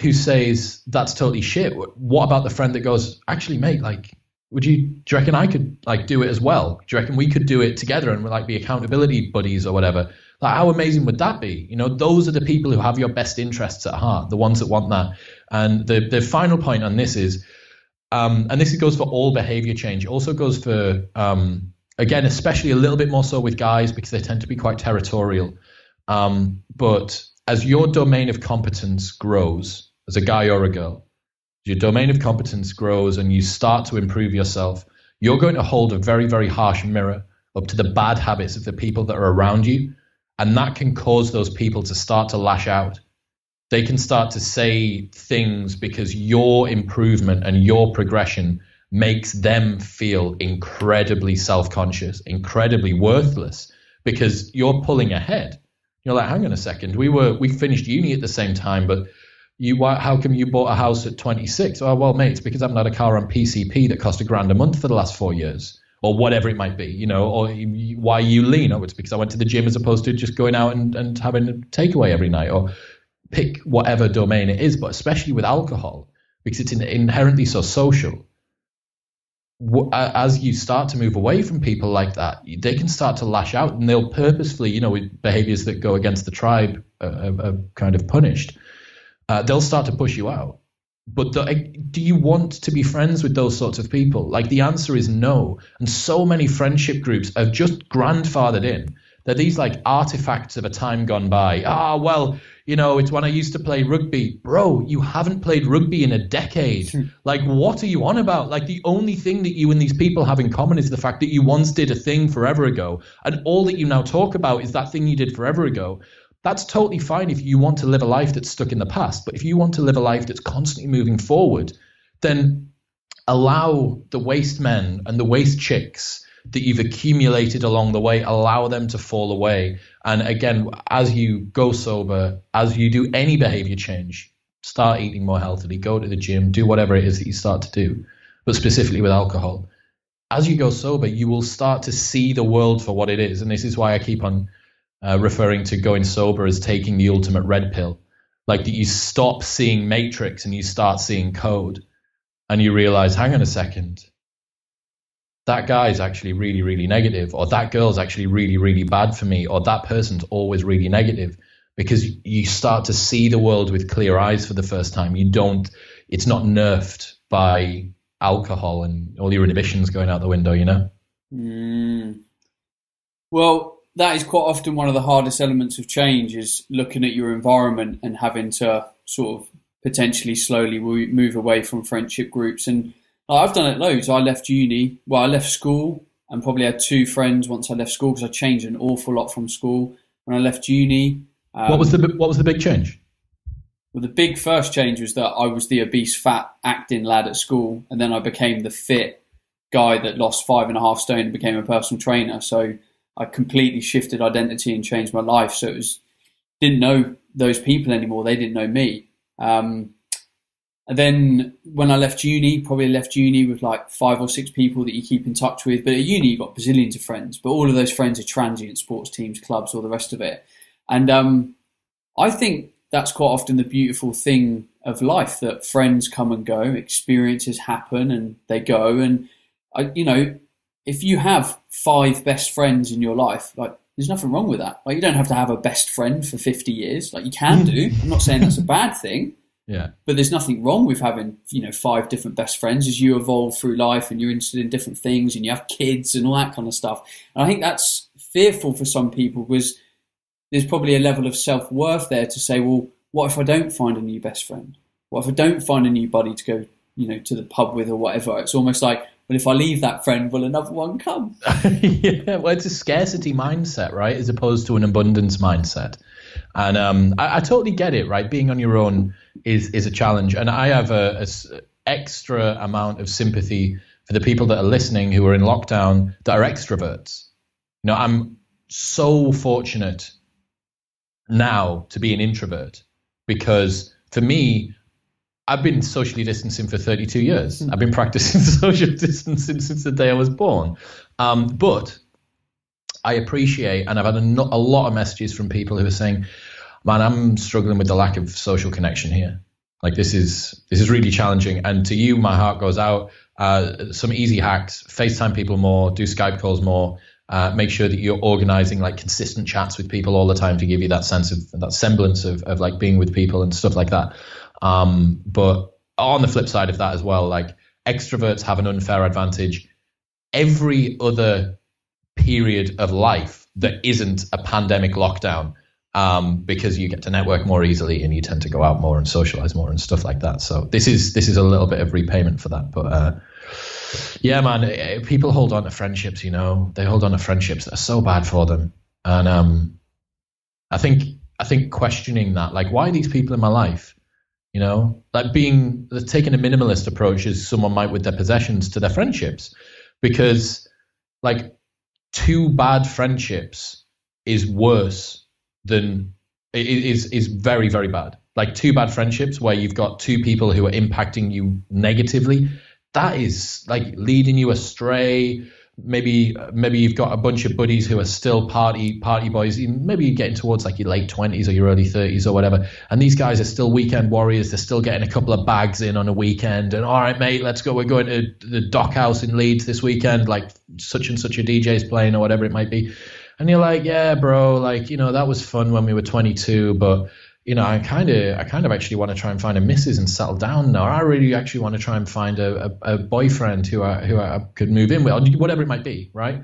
who says that's totally shit. What about the friend that goes, actually, mate, like, would you, do you reckon I could like do it as well? Do you reckon we could do it together and like be accountability buddies or whatever? Like, how amazing would that be? You know, those are the people who have your best interests at heart, the ones that want that. And the the final point on this is, um, and this goes for all behavior change. It also goes for um, again, especially a little bit more so with guys because they tend to be quite territorial. Um, but as your domain of competence grows, as a guy or a girl, your domain of competence grows and you start to improve yourself, you're going to hold a very, very harsh mirror up to the bad habits of the people that are around you. And that can cause those people to start to lash out. They can start to say things because your improvement and your progression makes them feel incredibly self conscious, incredibly worthless because you're pulling ahead. You're like, hang on a second, we were we finished uni at the same time, but you how come you bought a house at 26? Oh well, mate, it's because I haven't had a car on PCP that cost a grand a month for the last four years. or whatever it might be, you know, or why you lean. Oh, it's because I went to the gym as opposed to just going out and, and having a takeaway every night, or pick whatever domain it is. But especially with alcohol, because it's inherently so social. As you start to move away from people like that, they can start to lash out, and they'll purposefully, you know, with behaviors that go against the tribe, are, are kind of punished. Uh, they'll start to push you out but the, do you want to be friends with those sorts of people? Like the answer is no. And so many friendship groups have just grandfathered in. They're these like artifacts of a time gone by. Ah, well, you know, it's when I used to play rugby. Bro, you haven't played rugby in a decade. Hmm. like, what are you on about? Like, the only thing that you and these people have in common is the fact that you once did a thing forever ago. And all that you now talk about is that thing you did forever ago that's totally fine if you want to live a life that's stuck in the past. But if you want to live a life that's constantly moving forward, then allow the waste men and the waste chicks that you've accumulated along the way, allow them to fall away. And again, as you go sober, as you do any behavior change, start eating more healthily, go to the gym, do whatever it is that you start to do, but specifically with alcohol. As you go sober, you will start to see the world for what it is. And this is why I keep on uh, referring to going sober as taking the ultimate red pill. Like that you stop seeing matrix and you start seeing code and you realize, hang on a second, that guy's actually really, really negative, or that girl's actually really, really bad for me, or that person's always really negative because you start to see the world with clear eyes for the first time. You don't, it's not nerfed by alcohol and all your inhibitions going out the window, you know? Mm. Well, that is quite often one of the hardest elements of change is looking at your environment and having to sort of potentially slowly move away from friendship groups. And I've done it loads. I left uni, well, I left school and probably had two friends once I left school because I changed an awful lot from school. When I left uni, um, what was the what was the big change? Well, the big first change was that I was the obese, fat, acting lad at school, and then I became the fit guy that lost five and a half stone and became a personal trainer. So I completely shifted identity and changed my life. So it was didn't know those people anymore. They didn't know me. Um, and then when I left uni, probably left uni with like five or six people that you keep in touch with. But at uni, you've got bazillions of friends. But all of those friends are transient sports teams, clubs, all the rest of it. And um, I think that's quite often the beautiful thing of life that friends come and go, experiences happen and they go. And I, you know, if you have five best friends in your life, like there's nothing wrong with that. Like you don't have to have a best friend for 50 years. Like you can do. I'm not saying that's a bad thing. Yeah. But there's nothing wrong with having, you know, five different best friends as you evolve through life and you're interested in different things and you have kids and all that kind of stuff. And I think that's fearful for some people because there's probably a level of self worth there to say, well, what if I don't find a new best friend? What if I don't find a new buddy to go, you know, to the pub with or whatever? It's almost like, well, if I leave that friend, will another one come? yeah, well, it's a scarcity mindset, right, as opposed to an abundance mindset. And um, I, I, totally get it, right? Being on your own is is a challenge, and I have a, a extra amount of sympathy for the people that are listening who are in lockdown that are extroverts. You know, I'm so fortunate now to be an introvert because for me, I've been socially distancing for 32 years. Hmm. I've been practicing social distancing since the day I was born. Um, but I appreciate, and I've had a, a, lot of messages from people who are saying, "Man, I'm struggling with the lack of social connection here. Like this is this is really challenging." And to you, my heart goes out. Uh, some easy hacks: FaceTime people more, do Skype calls more. Uh, make sure that you're organizing like consistent chats with people all the time to give you that sense of that semblance of, of like being with people and stuff like that. Um, but on the flip side of that as well, like extroverts have an unfair advantage. Every other period of life that isn't a pandemic lockdown, um, because you get to network more easily and you tend to go out more and socialize more and stuff like that. So this is this is a little bit of repayment for that. But uh, yeah, man, eh, eh, people hold on to friendships. You know, they hold on to friendships that are so bad for them, and um, I think I think questioning that, like, why are these people in my life? You know, like being taking a minimalist approach as someone might with their possessions to their friendships, because like two bad friendships is worse than is is very very bad. Like two bad friendships where you've got two people who are impacting you negatively, that is like leading you astray, maybe maybe you've got a bunch of buddies who are still party party boys. Maybe you're getting towards like your late twenties or your early thirties or whatever, and these guys are still weekend warriors. They're still getting a couple of bags in on a weekend, and all right, mate, let's go. We're going to the Dock House in Leeds this weekend. Like such and such a DJ's playing or whatever it might be, and you're like, yeah, bro, like you know that was fun when we were 22, but you know, I kind of, I kind of actually want to try and find a missus and settle down now. I really actually want to try and find a, a, a boyfriend who I, who I could move in with, or whatever it might be, right?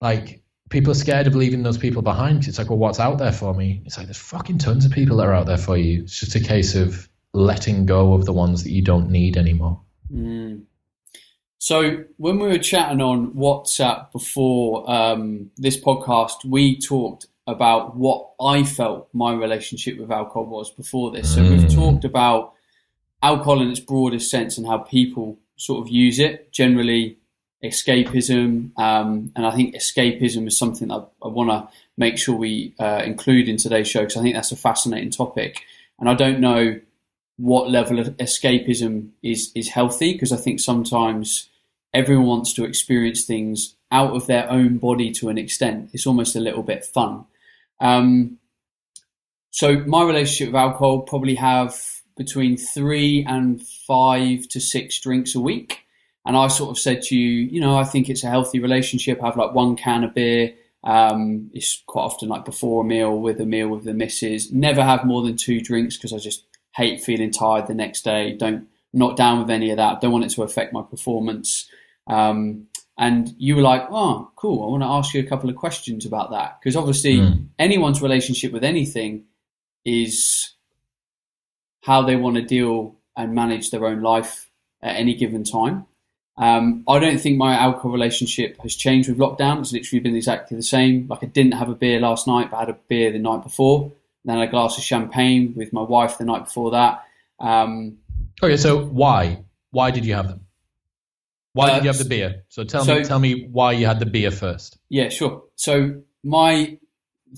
Like people are scared of leaving those people behind. It's like, well, what's out there for me? It's like there's fucking tons of people that are out there for you. It's just a case of letting go of the ones that you don't need anymore. Mm. So when we were chatting on WhatsApp before um, this podcast, we talked about what I felt my relationship with alcohol was before this. So mm. we've talked about alcohol in its broadest sense and how people sort of use it. Generally, escapism, um, and I think escapism is something that I, I want to make sure we uh, include in today's show because I think that's a fascinating topic. And I don't know what level of escapism is is healthy because I think sometimes everyone wants to experience things out of their own body to an extent. It's almost a little bit fun. Um, so my relationship with alcohol probably have between three and five to six drinks a week. And I sort of said to you, you know, I think it's a healthy relationship. I have like one can of beer. Um, it's quite often like before a meal with a meal with the missus. Never have more than two drinks because I just hate feeling tired the next day. Don't not down with any of that. Don't want it to affect my performance. Um, and you were like, "Oh, cool! I want to ask you a couple of questions about that because obviously mm. anyone's relationship with anything is how they want to deal and manage their own life at any given time. Um, I don't think my alcohol relationship has changed with lockdown. It's literally been exactly the same. Like I didn't have a beer last night, but I had a beer the night before. Then a glass of champagne with my wife the night before that. Um, okay, so why? Why did you have them? Why uh, did you have the beer? So tell so, me, tell me why you had the beer first. Yeah, sure. So my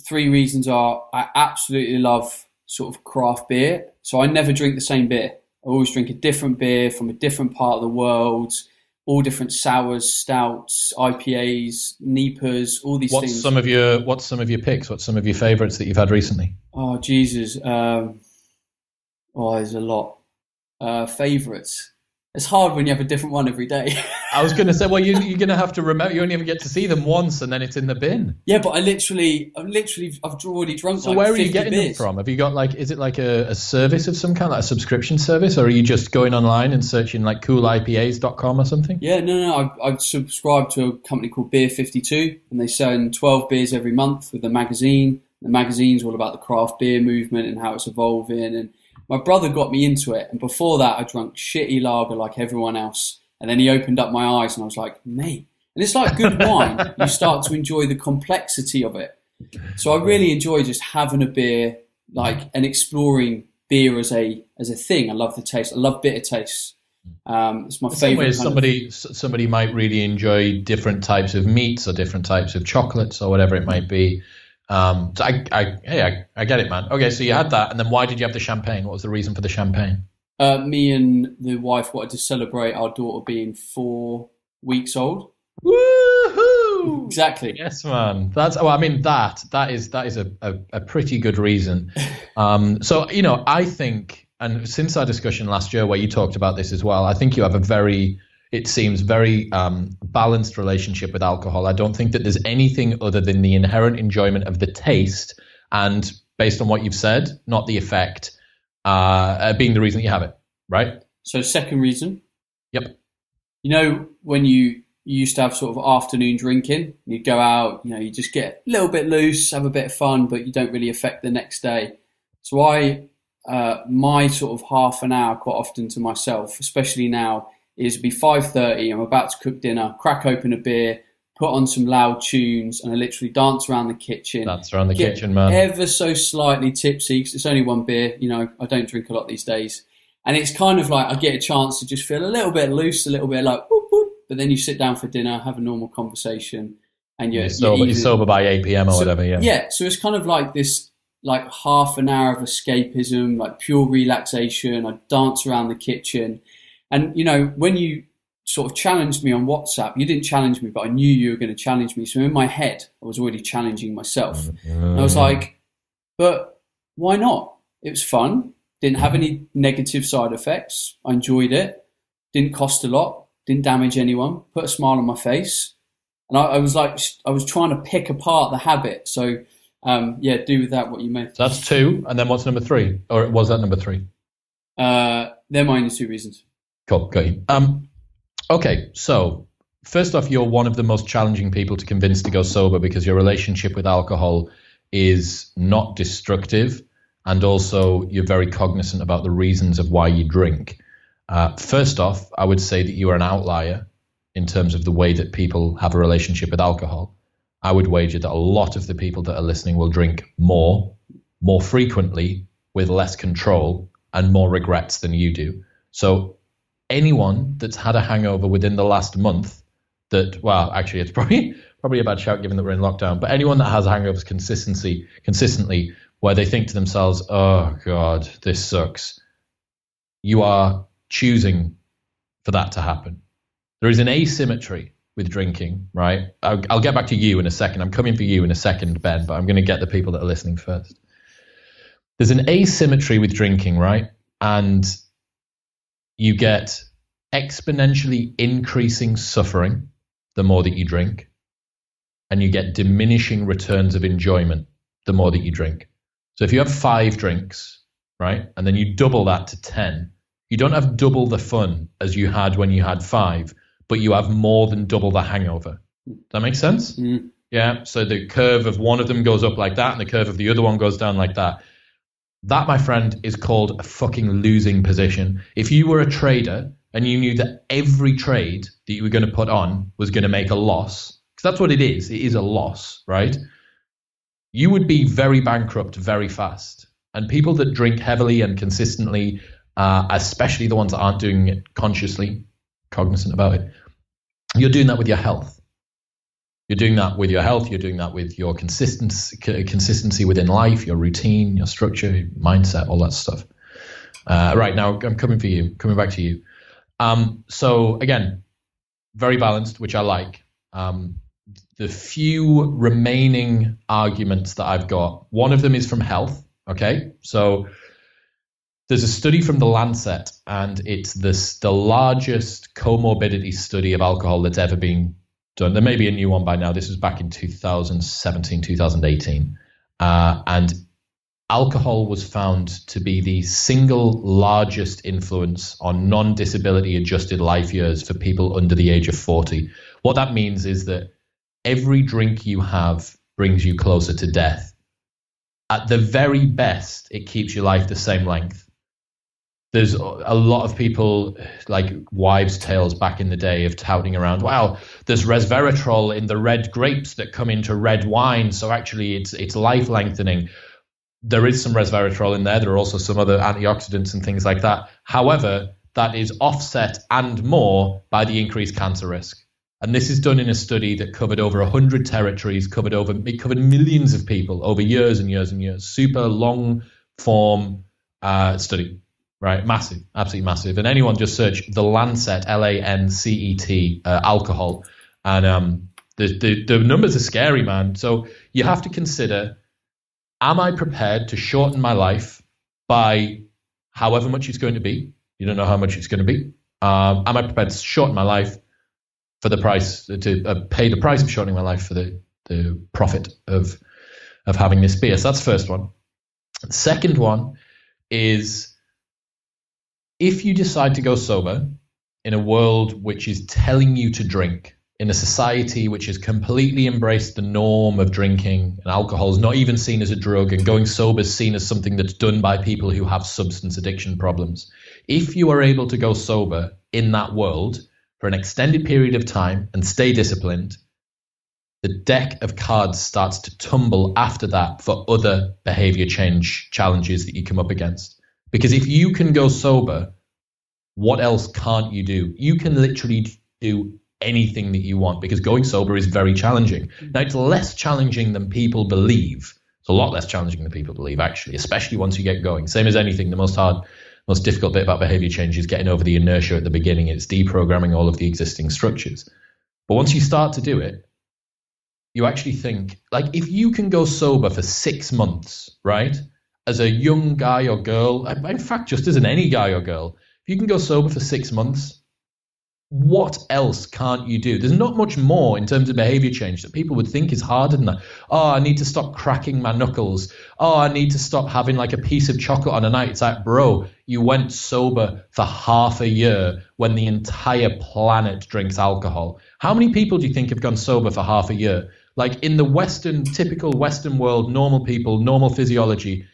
three reasons are: I absolutely love sort of craft beer. So I never drink the same beer. I always drink a different beer from a different part of the world. All different sours, stouts, IPAs, NEIPAs, all these what's things. Some of your, what's some of your picks? What's some of your favourites that you've had recently? Oh Jesus! Um, oh, there's a lot. Uh, favourites. It's hard when you have a different one every day. I was going to say, well, you, are going to have to remember. You only ever get to see them once, and then it's in the bin. Yeah, but I literally, I've literally, I've already drunk. So like where are you getting beers. them from? Have you got like, is it like a, a, service of some kind, like a subscription service, or are you just going online and searching like coolipas.com or something? Yeah, no, no. I've, I've subscribed to a company called Beer Fifty Two, and they send twelve beers every month with a magazine. The magazine's all about the craft beer movement and how it's evolving and my brother got me into it, and before that, I drank shitty lager like everyone else. And then he opened up my eyes, and I was like, mate. And it's like good wine. You start to enjoy the complexity of it. So I really enjoy just having a beer, like and exploring beer as a as a thing. I love the taste. I love bitter tastes. Um, it's my In favorite. somebody of... somebody might really enjoy different types of meats or different types of chocolates or whatever it might be. Um, so I, I, hey, I, I get it, man. Okay, so you had that, and then why did you have the champagne? What was the reason for the champagne? Uh, me and the wife wanted to celebrate our daughter being four weeks old. Woohoo! Exactly. Yes, man. That's. Well, I mean that that is that is a, a, a pretty good reason. Um, so you know, I think, and since our discussion last year where you talked about this as well, I think you have a very it seems very um, balanced relationship with alcohol. I don't think that there's anything other than the inherent enjoyment of the taste, and based on what you've said, not the effect, uh, uh, being the reason that you have it, right? So, second reason. Yep. You know when you, you used to have sort of afternoon drinking, you go out, you know, you just get a little bit loose, have a bit of fun, but you don't really affect the next day. So I, uh, my sort of half an hour, quite often to myself, especially now is be 5.30 i'm about to cook dinner crack open a beer put on some loud tunes and i literally dance around the kitchen. Dance around the kitchen man. ever so slightly tipsy because it's only one beer you know i don't drink a lot these days. And it's kind of like i get a chance to just feel a little bit loose a little bit like whoop, whoop, but then you sit down for dinner have a normal conversation and you're, you're, sober, you're, you're sober, by 8 p.m or so, whatever yeah. yeah so it's kind of like this like half an hour of escapism like pure relaxation. I dance around the kitchen and you know, when you sort of challenged me on WhatsApp. You didn't challenge me, but I knew you were going to challenge me. So in my head, I was already challenging myself. And I was like, but why not? It was fun. Didn't have any negative side effects. I enjoyed it. Didn't cost a lot. Didn't damage anyone. Put a smile on my face. And I, I was like, I was trying to pick apart the habit. So, um, yeah, do with that what you may. So that's two. And then what's number three? Or was that number three? Uh, they're my only two reasons. Cool. Got you. Um, okay. So, first off, you're one of the most challenging people to convince to go sober because your relationship with alcohol is not destructive. And also, you're very cognizant about the reasons of why you drink. Uh, first off, I would say that you are an outlier in terms of the way that people have a relationship with alcohol. I would wager that a lot of the people that are listening will drink more, more frequently, with less control, and more regrets than you do. So, anyone that's had a hangover within the last month, that well, actually, it's probably probably a bad shout given that we're in lockdown. But anyone that has hangovers consistency consistently, where they think to themselves, "Oh God, this sucks," you are choosing for that to happen. There is an asymmetry with drinking, right? I'll, I'll, get back to you in a second. I'm coming for you in a second, Ben, but I'm going to get the people that are listening first. There's an asymmetry with drinking, right? And you get exponentially increasing suffering the more that you drink, and you get diminishing returns of enjoyment the more that you drink. So if you have five drinks, right, and then you double that to 10, you don't have double the fun as you had when you had five, but you have more than double the hangover. Does that make sense? Mm. Yeah. So the curve of one of them goes up like that, and the curve of the other one goes down like that. That, my friend, is called a fucking losing position. If you were a trader and you knew that every trade that you were going to put on was going to make a loss, because that's what it is, it is a loss, right? You would be very bankrupt very fast. And people that drink heavily and consistently, uh, especially the ones that aren't doing it consciously, cognizant about it, you're doing that with your health. You're doing that with your health. You're doing that with your consistency, consistency within life, your routine, your structure, your mindset, all that stuff. Uh, right now, I'm coming for you. Coming back to you. Um, so again, very balanced, which I like. Um, the few remaining arguments that I've got, one of them is from health. Okay, so there's a study from the Lancet, and it's this the largest comorbidity study of alcohol that's ever been done. There may be a new one by now. This was back in 2017, 2018. Uh, and alcohol was found to be the single largest influence on non disability adjusted life years for people under the age of 40. What that means is that every drink you have brings you closer to death. At the very best, it keeps your life the same length there's a lot of people like wives' tales back in the day of touting around. Wow, there's resveratrol in the red grapes that come into red wine, so actually it's it's life lengthening. There is some resveratrol in there. There are also some other antioxidants and things like that. However, that is offset and more by the increased cancer risk. And this is done in a study that covered over 100 territories, covered over it covered millions of people over years and years and years. Super long form uh, study right? Massive, absolutely massive. And anyone just search the Lancet, L A N C E T, uh, alcohol, and um, the, the the numbers are scary, man. So you have to consider: Am I prepared to shorten my life by however much it's going to be? You don't know how much it's going to be. Um, am I prepared to shorten my life for the price to uh, pay the price of shortening my life for the the profit of of having this beer? So that's the first one. The second one is if you decide to go sober in a world which is telling you to drink, in a society which has completely embraced the norm of drinking and alcohol is not even seen as a drug and going sober is seen as something that's done by people who have substance addiction problems. If you are able to go sober in that world for an extended period of time and stay disciplined, the deck of cards starts to tumble after that for other behavior change challenges that you come up against. Because if you can go sober, what else can't you do? You can literally do anything that you want because going sober is very challenging. Mm. Now, it's less challenging than people believe. It's a lot less challenging than people believe, actually, especially once you get going. Same as anything, the most hard, most difficult bit about behavior change is getting over the inertia at the beginning. It's deprogramming all of the existing structures. But once you start to do it, you actually think like if you can go sober for six months, right? As a young guy or girl, in fact, just as an any guy or girl, if you can go sober for six months, what else can't you do? There's not much more in terms of behavior change that people would think is harder than that. Oh, I need to stop cracking my knuckles. Oh, I need to stop having like a piece of chocolate on a night. It's like, bro, you went sober for half a year when the entire planet drinks alcohol. How many people do you think have gone sober for half a year? Like in the Western, typical Western world, normal people, normal physiology,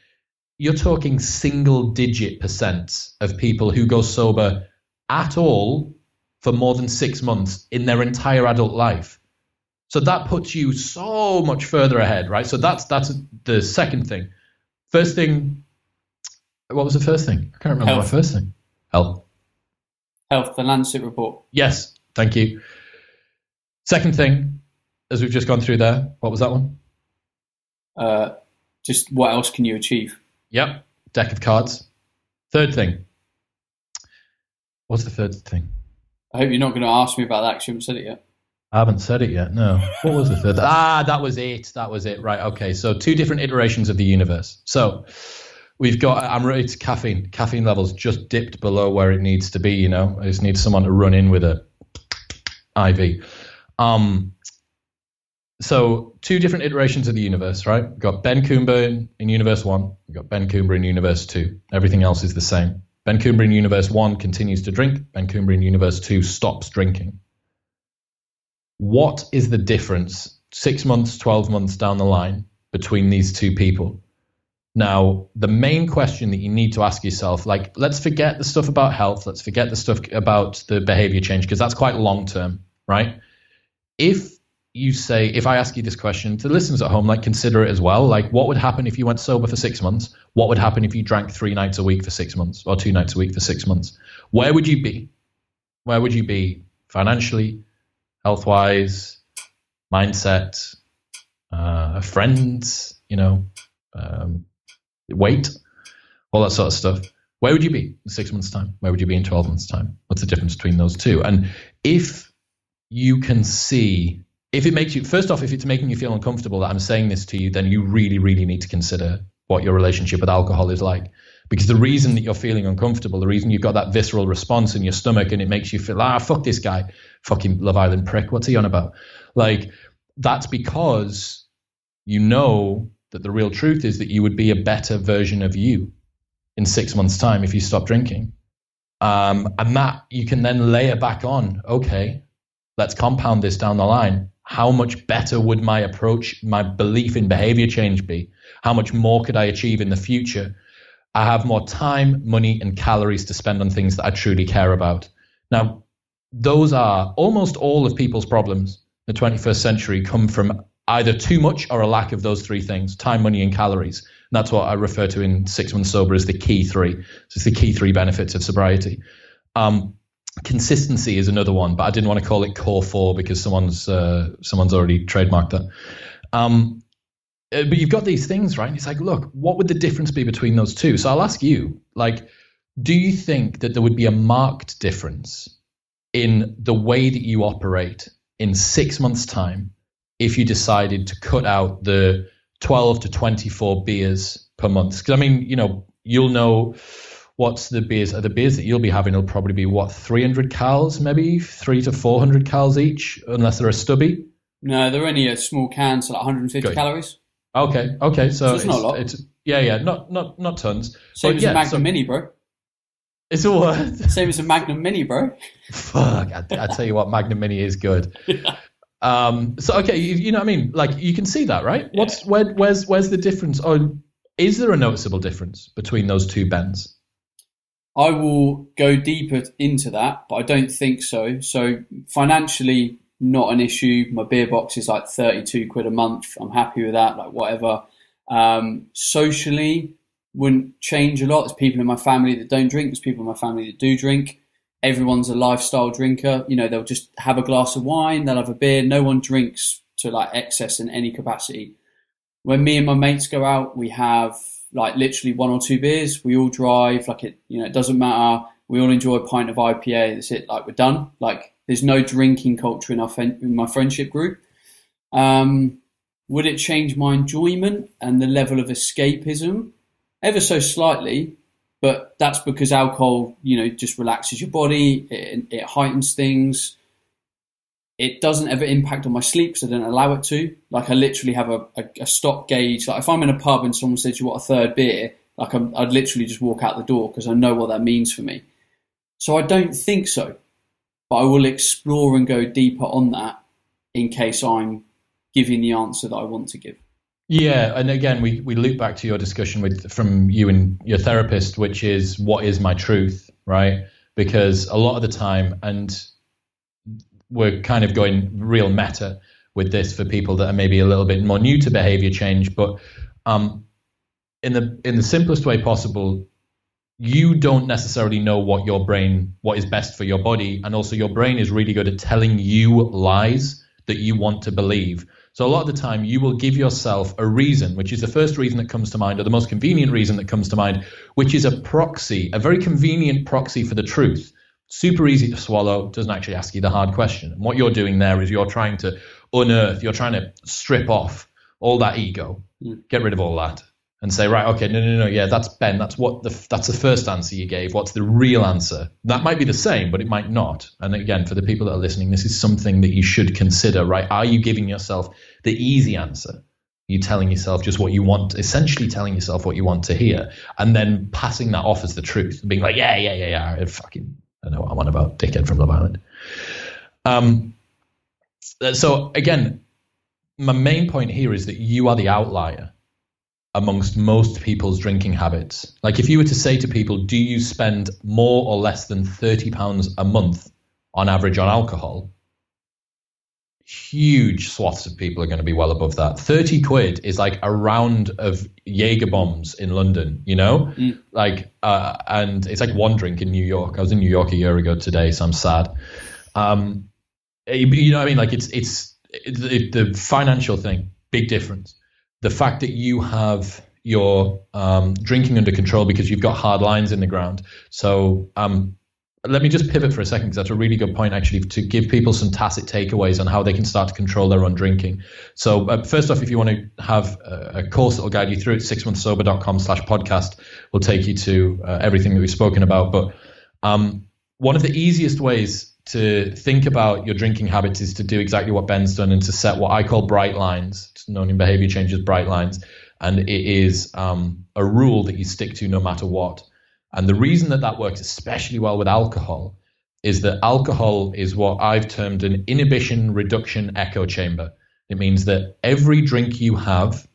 you're talking single digit percent of people who go sober at all for more than six months in their entire adult life. So that puts you so much further ahead, right? So that's that's the second thing. First thing, what was the first thing? I can't remember Health. my first thing. Health. Health, the Lancet report. Yes, thank you. Second thing, as we've just gone through there, what was that one? Uh, just what else can you achieve? Yep, deck of cards. Third thing. What's the third thing? I hope you're not going to ask me about that because you haven't said it yet. I haven't said it yet. No. What was the third? ah, that was it. That was it. Right. Okay. So two different iterations of the universe. So we've got. I'm ready to caffeine. Caffeine levels just dipped below where it needs to be. You know, I just need someone to run in with a IV. Um. So two different iterations of the universe, right? We've got Ben Coomber in, in Universe One. We've got Ben Coomber in Universe Two. Everything else is the same. Ben Coomber in Universe 1 continues to drink. Ben Coomber in Universe 2 stops drinking. What is the difference six months, 12 months down the line between these two people? Now, the main question that you need to ask yourself, like, let's forget the stuff about health, let's forget the stuff about the behavior change, because that's quite long term, right? If you say, if I ask you this question to listeners at home, like consider it as well. Like, what would happen if you went sober for six months? What would happen if you drank three nights a week for six months or two nights a week for six months? Where would you be? Where would you be financially, health wise, mindset, uh, friends, you know, um, weight, all that sort of stuff? Where would you be in six months' time? Where would you be in 12 months' time? What's the difference between those two? And if you can see if it makes you first off if it's making you feel uncomfortable that i'm saying this to you then you really really need to consider what your relationship with alcohol is like. Because the reason that you're feeling uncomfortable the reason you've got that visceral response in your stomach and it makes you feel ah fuck this guy fucking love island prick what's he on about? Like that's because you know that the real truth is that you would be a better version of you in six months time if you stop drinking. Um, and that you can then layer back on okay let's compound this down the line how much better would my approach, my belief in behavior change be? How much more could I achieve in the future? I have more time, money, and calories to spend on things that I truly care about. Now, those are almost all of people's problems in the 21st century come from either too much or a lack of those three things time, money, and calories. And that's what I refer to in Six Months Sober as the key three. So it's the key three benefits of sobriety. Um, Consistency is another one, but I didn't want to call it core four because someone's uh, someone's already trademarked that. Um, uh, but you've got these things, right? And it's like, look, what would the difference be between those two? So I'll ask you, like, do you think that there would be a marked difference in the way that you operate in six months' time if you decided to cut out the 12 to 24 beers per month? Because I mean, you know, you'll know what's the beers? The beers that you'll be having will probably be what 300 cals, maybe three to 400 cals each, unless they're a stubby. No, they're only a small can, so like 150 calories. Okay, okay, so, so it's, it's, not a lot. It's, yeah, yeah, not not not tons. Same but as yeah, a Magnum so, Mini, bro. It's a what? Same as a Magnum Mini, bro. Fuck, I, I tell you what, Magnum Mini is good. yeah. Um, so okay, you, you, know what I mean? Like you can see that, right? Yeah. What's where, where's where's the difference? Or is there a noticeable difference between those two Bens? I will go deeper into that, but I don't think so. So financially, not an issue. My beer box is like 32 quid a month. I'm happy with that, like whatever. Um, socially, wouldn't change a lot. There's people in my family that don't drink. There's people in my family that do drink. Everyone's a lifestyle drinker. You know, they'll just have a glass of wine, they'll have a beer. No one drinks to like excess in any capacity. When me and my mates go out, we have like literally one or two beers. We all drive. Like it, you know, it doesn't matter. We all enjoy a pint of IPA. That's it. Like we're done. Like there's no drinking culture in our in my friendship group. Um, would it change my enjoyment and the level of escapism? Ever so slightly, but that's because alcohol, you know, just relaxes your body. It, it heightens things it doesn't ever impact on my sleep because I don't allow it to. Like I literally have a, a, a, stop gauge. Like if I'm in a pub and someone says you want a third beer, like i would literally just walk out the door because I know what that means for me. So I don't think so, but I will explore and go deeper on that in case I'm giving the answer that I want to give. Yeah, and again, we, we loop back to your discussion with from you and your therapist, which is what is my truth, right? Because a lot of the time, and we're kind of going real meta with this for people that are maybe a little bit more new to behavior change. But um, in the in the simplest way possible, you don't necessarily know what your brain what is best for your body, and also your brain is really good at telling you lies that you want to believe. So a lot of the time, you will give yourself a reason, which is the first reason that comes to mind, or the most convenient reason that comes to mind, which is a proxy, a very convenient proxy for the truth super easy to swallow, doesn't actually ask you the hard question. And what you're doing there is you're trying to unearth, you're trying to strip off all that ego, mm. get rid of all that, and say, right, okay, no, no, no, yeah, that's Ben. That's what the that's the first answer you gave. What's the real answer? That might be the same, but it might not. And again, for the people that are listening, this is something that you should consider. Right? Are you giving yourself the easy answer? Are you telling yourself just what you want, essentially telling yourself what you want to hear, and then passing that off as the truth, and being like, yeah, yeah, yeah, yeah, fucking I know what I'm on about, dickhead from Love Island. Um, so again, my main point here is that you are the outlier amongst most people's drinking habits. Like if you were to say to people, do you spend more or less than 30 pounds a month on average on alcohol? Huge swaths of people are going to be well above that. 30 quid is like a round of Jaeger bombs in London, you know? Mm. Like, uh, and it's like one drink in New York. I was in New York a year ago today, so I'm sad. Um, you know what I mean? Like, it's, it's, it, the financial thing, big difference. The fact that you have your um, drinking under control because you've got hard lines in the ground. So, um, let me just pivot for a second because that's a really good point actually to give people some tacit takeaways on how they can start to control their own drinking. So uh, first off if you want to have a, course that will guide you through it sixmonthsober.com slash podcast will take you to uh, everything that we've spoken about. But um, one of the easiest ways to think about your drinking habits is to do exactly what ben's done and to set what i call bright lines. It's known in behavior changes bright lines. And it is um, a rule that you stick to no matter what and the reason that that works especially well with alcohol is that alcohol is what I've termed an inhibition reduction echo chamber. It means that every drink you have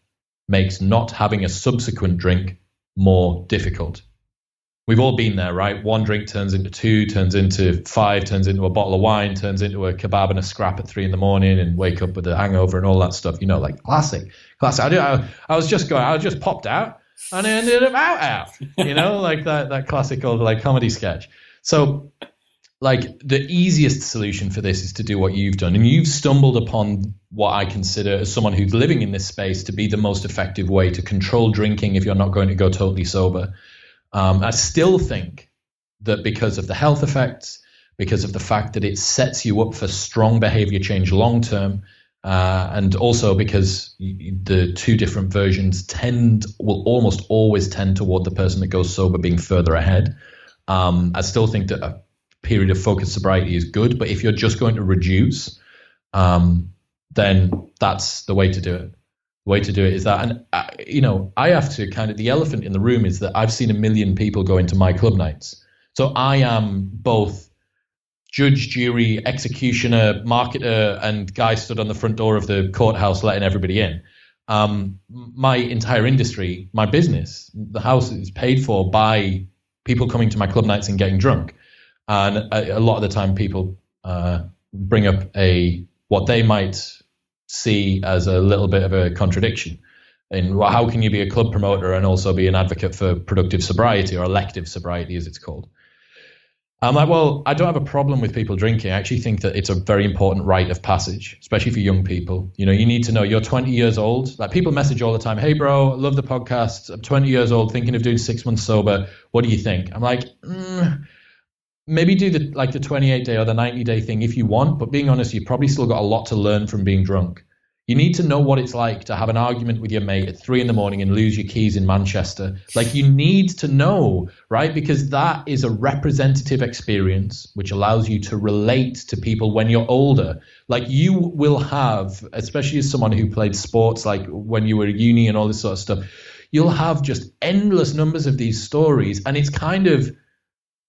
makes not having a subsequent drink more difficult. We've all been there, right? One drink turns into two, turns into five, turns into a bottle of wine, turns into a kebab and a scrap at three in the morning, and wake up with a hangover and all that stuff. You know, like classic, classic. I, do, I, I was just going, I just popped out and I ended up out out. You know, like that that classical like comedy sketch. So like the easiest solution for this is to do what you've done and you've stumbled upon what i consider as someone who's living in this space to be the most effective way to control drinking if you're not going to go totally sober um, i still think that because of the health effects because of the fact that it sets you up for strong behavior change long term uh, and also because the two different versions tend will almost always tend toward the person that goes sober being further ahead. Um, I still think that a period of focused sobriety is good, but if you're just going to reduce, um, then that's the way to do it. The way to do it is that, and uh, you know, I have to kind of the elephant in the room is that I've seen a million people go into my club nights, so I am both judge, jury, executioner, marketer, and guy stood on the front door of the courthouse letting everybody in. Um, my entire industry, my business, the house is paid for by people coming to my club nights and getting drunk. And a, a lot of the time, people uh, bring up a what they might see as a little bit of a contradiction. In how can you be a club promoter and also be an advocate for productive sobriety or elective sobriety, as it's called? I'm like, well, I don't have a problem with people drinking. I actually think that it's a very important rite of passage, especially for young people. You know, you need to know you're 20 years old. Like people message all the time, hey, bro, love the podcast. I'm 20 years old, thinking of doing six months sober. What do you think? I'm like, mm, maybe do the like the 28 day or the 90 day thing if you want. But being honest, you've probably still got a lot to learn from being drunk. You need to know what it's like to have an argument with your mate at three in the morning and lose your keys in Manchester. Like, you need to know, right? Because that is a representative experience which allows you to relate to people when you're older. Like, you will have, especially as someone who played sports, like when you were at uni and all this sort of stuff, you'll have just endless numbers of these stories. And it's kind of,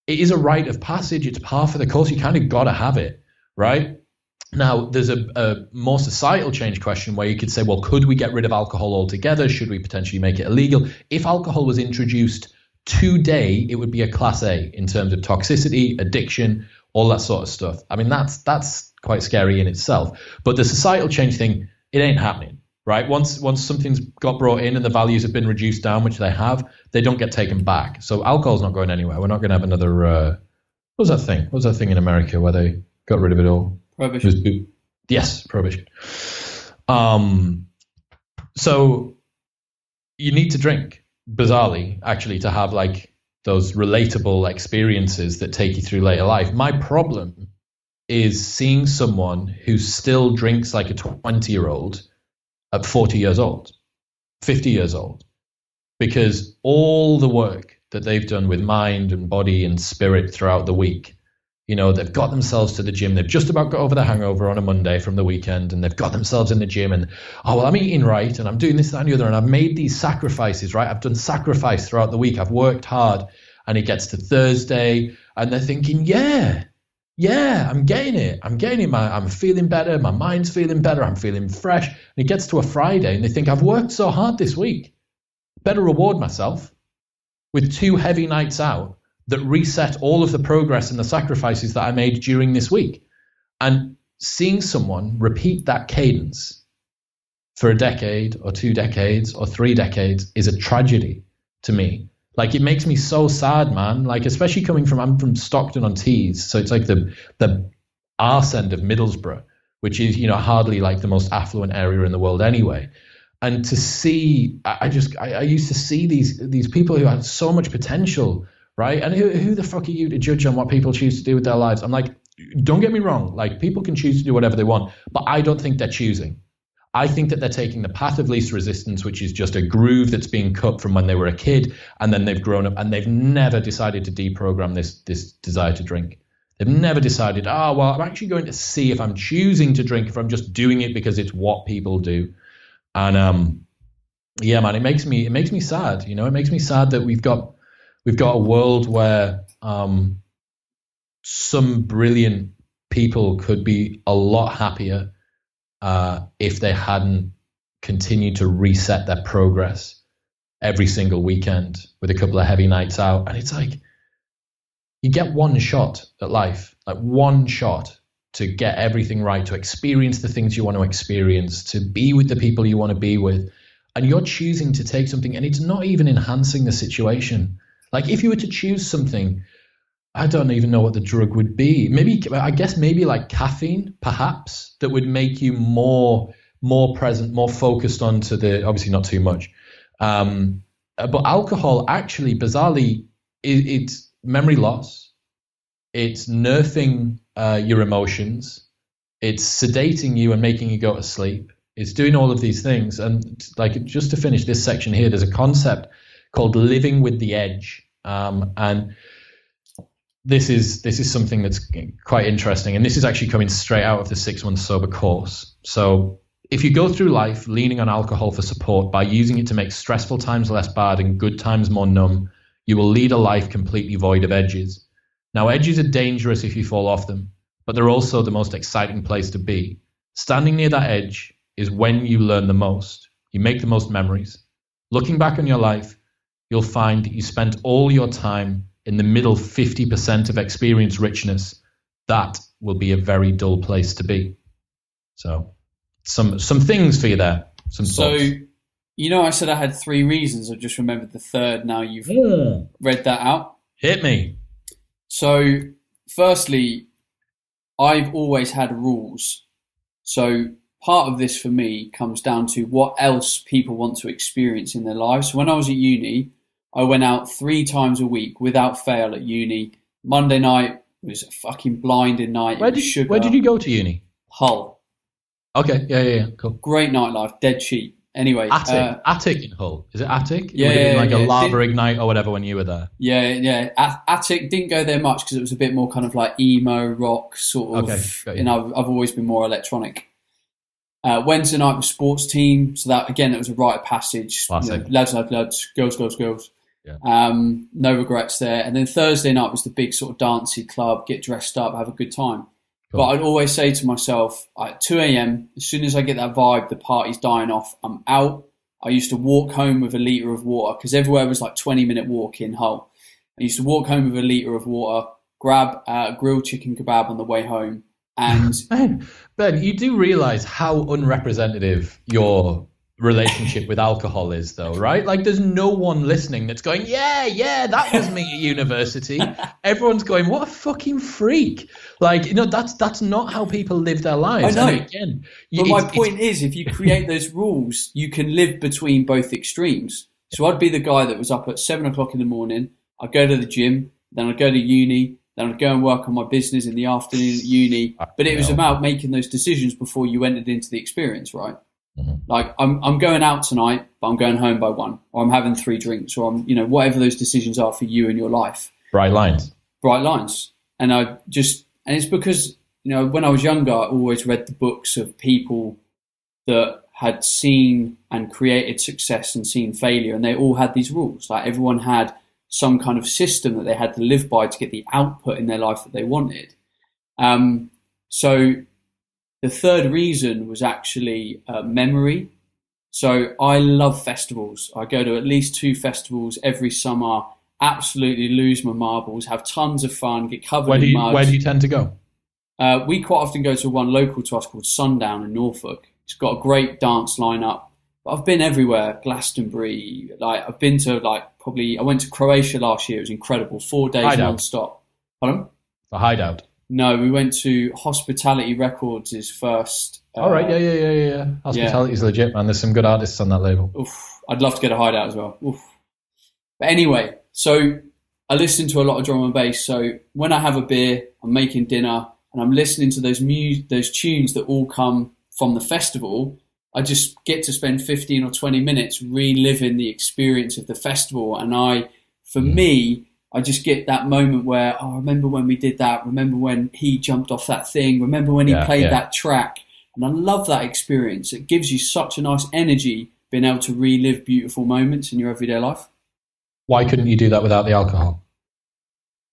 it is a rite of passage. It's par for the course. You kind of got to have it, right? Now, there's a, a, more societal change question where you could say, well, could we get rid of alcohol altogether? Should we potentially make it illegal? If alcohol was introduced today, it would be a class A in terms of toxicity, addiction, all that sort of stuff. I mean, that's that's quite scary in itself. But the societal change thing, it ain't happening, right? Once once something's got brought in and the values have been reduced down, which they have, they don't get taken back. So alcohol's not going anywhere. We're not going to have another. Uh, what was that thing? What was that thing in America where they got rid of it all? Prohibition. Yes, prohibition. Um, so you need to drink, bizarrely, actually, to have like those relatable experiences that take you through later life. My problem is seeing someone who still drinks like a 20 year old at 40 years old, 50 years old, because all the work that they've done with mind and body and spirit throughout the week you know, they've got themselves to the gym. They've just about got over the hangover on a Monday from the weekend, and they've got themselves in the gym. And oh well, I'm eating right, and I'm doing this, that, and the other, and I've made these sacrifices. Right, I've done sacrifice throughout the week. I've worked hard, and it gets to Thursday, and they're thinking, yeah, yeah, I'm getting it. I'm getting it. My, I'm feeling better. My mind's feeling better. I'm feeling fresh. And it gets to a Friday, and they think I've worked so hard this week. Better reward myself with two heavy nights out that reset all of the progress and the sacrifices that I made during this week. And seeing someone repeat that cadence for a decade or two decades or three decades is a tragedy to me. Like it makes me so sad, man. Like especially coming from I'm from Stockton on Tees, so it's like the the arse end of Middlesbrough, which is you know hardly like the most affluent area in the world anyway. And to see, I just I, I used to see these these people who had so much potential right? And who, who the fuck are you to judge on what people choose to do with their lives? I'm like, don't get me wrong, like people can choose to do whatever they want, but I don't think they're choosing. I think that they're taking the path of least resistance, which is just a groove that's being cut from when they were a kid, and then they've grown up and they've never decided to deprogram this this desire to drink. They've never decided, oh well, I'm actually going to see if I'm choosing to drink, if I'm just doing it because it's what people do. And um, yeah, man, it makes me it makes me sad. You know, it makes me sad that we've got we've got a world where um, some brilliant people could be a lot happier uh, if they hadn't continued to reset their progress every single weekend with a couple of heavy nights out. And it's like you get one shot at life, like one shot to get everything right, to experience the things you want to experience, to be with the people you want to be with. And you're choosing to take something, and it's not even enhancing the situation. Like if you were to choose something, I don't even know what the drug would be. Maybe I guess maybe like caffeine, perhaps, that would make you more more present, more focused onto the obviously not too much. Um, but alcohol actually, bizarrely, it, it's memory loss. It's nerfing uh, your emotions. It's sedating you and making you go to sleep. It's doing all of these things. And like just to finish this section here, there's a concept called living with the edge um, and this is this is something that's quite interesting, and this is actually coming straight out of the six months sober course. So if you go through life leaning on alcohol for support by using it to make stressful times less bad and good times more numb, you will lead a life completely void of edges. Now, edges are dangerous if you fall off them, but they're also the most exciting place to be. Standing near that edge is when you learn the most. You make the most memories. Looking back on your life, you'll find that you spent all your time in the middle 50% of experience richness. That will be a very dull place to be. So, some some things for you there. Some so, thoughts. you know, I said I had three reasons. I just remembered the third. Now you've Yeah. read that out. Hit me. So firstly, I've always had rules. So part of this for me comes down to what else people want to experience in their lives. So when I was at uni, I went out three times a week without fail at uni. Monday night was a fucking blinding night. Where did, where did you go to uni? Hull. Okay, yeah, yeah, yeah, cool. Great nightlife, dead cheap. Anyway, Attic, uh, Attic in Hull. Is it Attic? Yeah, it yeah, like yeah. a lava did, ignite or whatever when you were there. Yeah, yeah. Attic didn't go there much because it was a bit more kind of like emo rock sort of. Okay, you know, I've, I've always been more electronic. Uh, Wednesday night was sports team, so that again it was a rite of passage. You know, lads, lads, lads, girls, girls, girls. Yeah. Um, no regrets there. And then Thursday night was the big sort of dancey club, get dressed up, have a good time. Cool. But I'd always say to myself at 2 a.m., as soon as I get that vibe, the party's dying off, I'm out. I used to walk home with a litre of water because everywhere was like 20 minute walk in Hull. I used to walk home with a litre of water, grab a grilled chicken kebab on the way home, and Ben, Ben, you do realize how unrepresentative your relationship with alcohol is, though, right? Like, there's no one listening that's going, "Yeah, yeah, that was me at university." Everyone's going, "What a fucking freak!" Like, you know, that's that's not how people live their lives. I know. again, but my point is, if you create those rules, you can live between both extremes. So I'd be the guy that was up at seven o'clock in the morning. I'd go to the gym, then I'd go to uni, then I'd go and work on my business in the afternoon at uni. But it was about making those decisions before you entered into the experience, right? Mm-hmm. Like I'm, I'm going out tonight, but I'm going home by one, or I'm having three drinks, or I'm, you know, whatever those decisions are for you in your life. Bright lines. Bright lines. And I just, and it's because, you know, when I was younger, I always read the books of people that had seen and created success and seen failure, and they all had these rules. Like everyone had some kind of system that they had to live by to get the output in their life that they wanted. Um, so the third reason was actually uh, memory. So I love festivals. I go to at least two festivals every summer. Absolutely lose my marbles, have tons of fun, get covered where do you, in mud. Where do you tend to go? Uh, we quite often go to one local to us called Sundown in Norfolk. It's got a great dance lineup. But I've been everywhere, Glastonbury. Like I've been to like probably I went to Croatia last year. It was incredible, four days non-stop. Pardon? The hideout. No, we went to Hospitality Records. His first. Uh, All right, yeah, yeah, yeah, yeah. Hospitality's yeah. legit, man. There's some good artists on that label. Oof, I'd love to get a hideout as well. Oof. But anyway, so I listen to a lot of drum and bass. So when I have a beer, I'm making dinner, and I'm listening to those mu- those tunes that all come from the festival I just get to spend 15 or 20 minutes reliving the experience of the festival. And I, for mm. me, I just get that moment where, oh, remember when we did that? Remember when he jumped off that thing? Remember when he yeah, played yeah. that track? And I love that experience. It gives you such a nice energy being able to relive beautiful moments in your everyday life. Why couldn't you do that without the alcohol?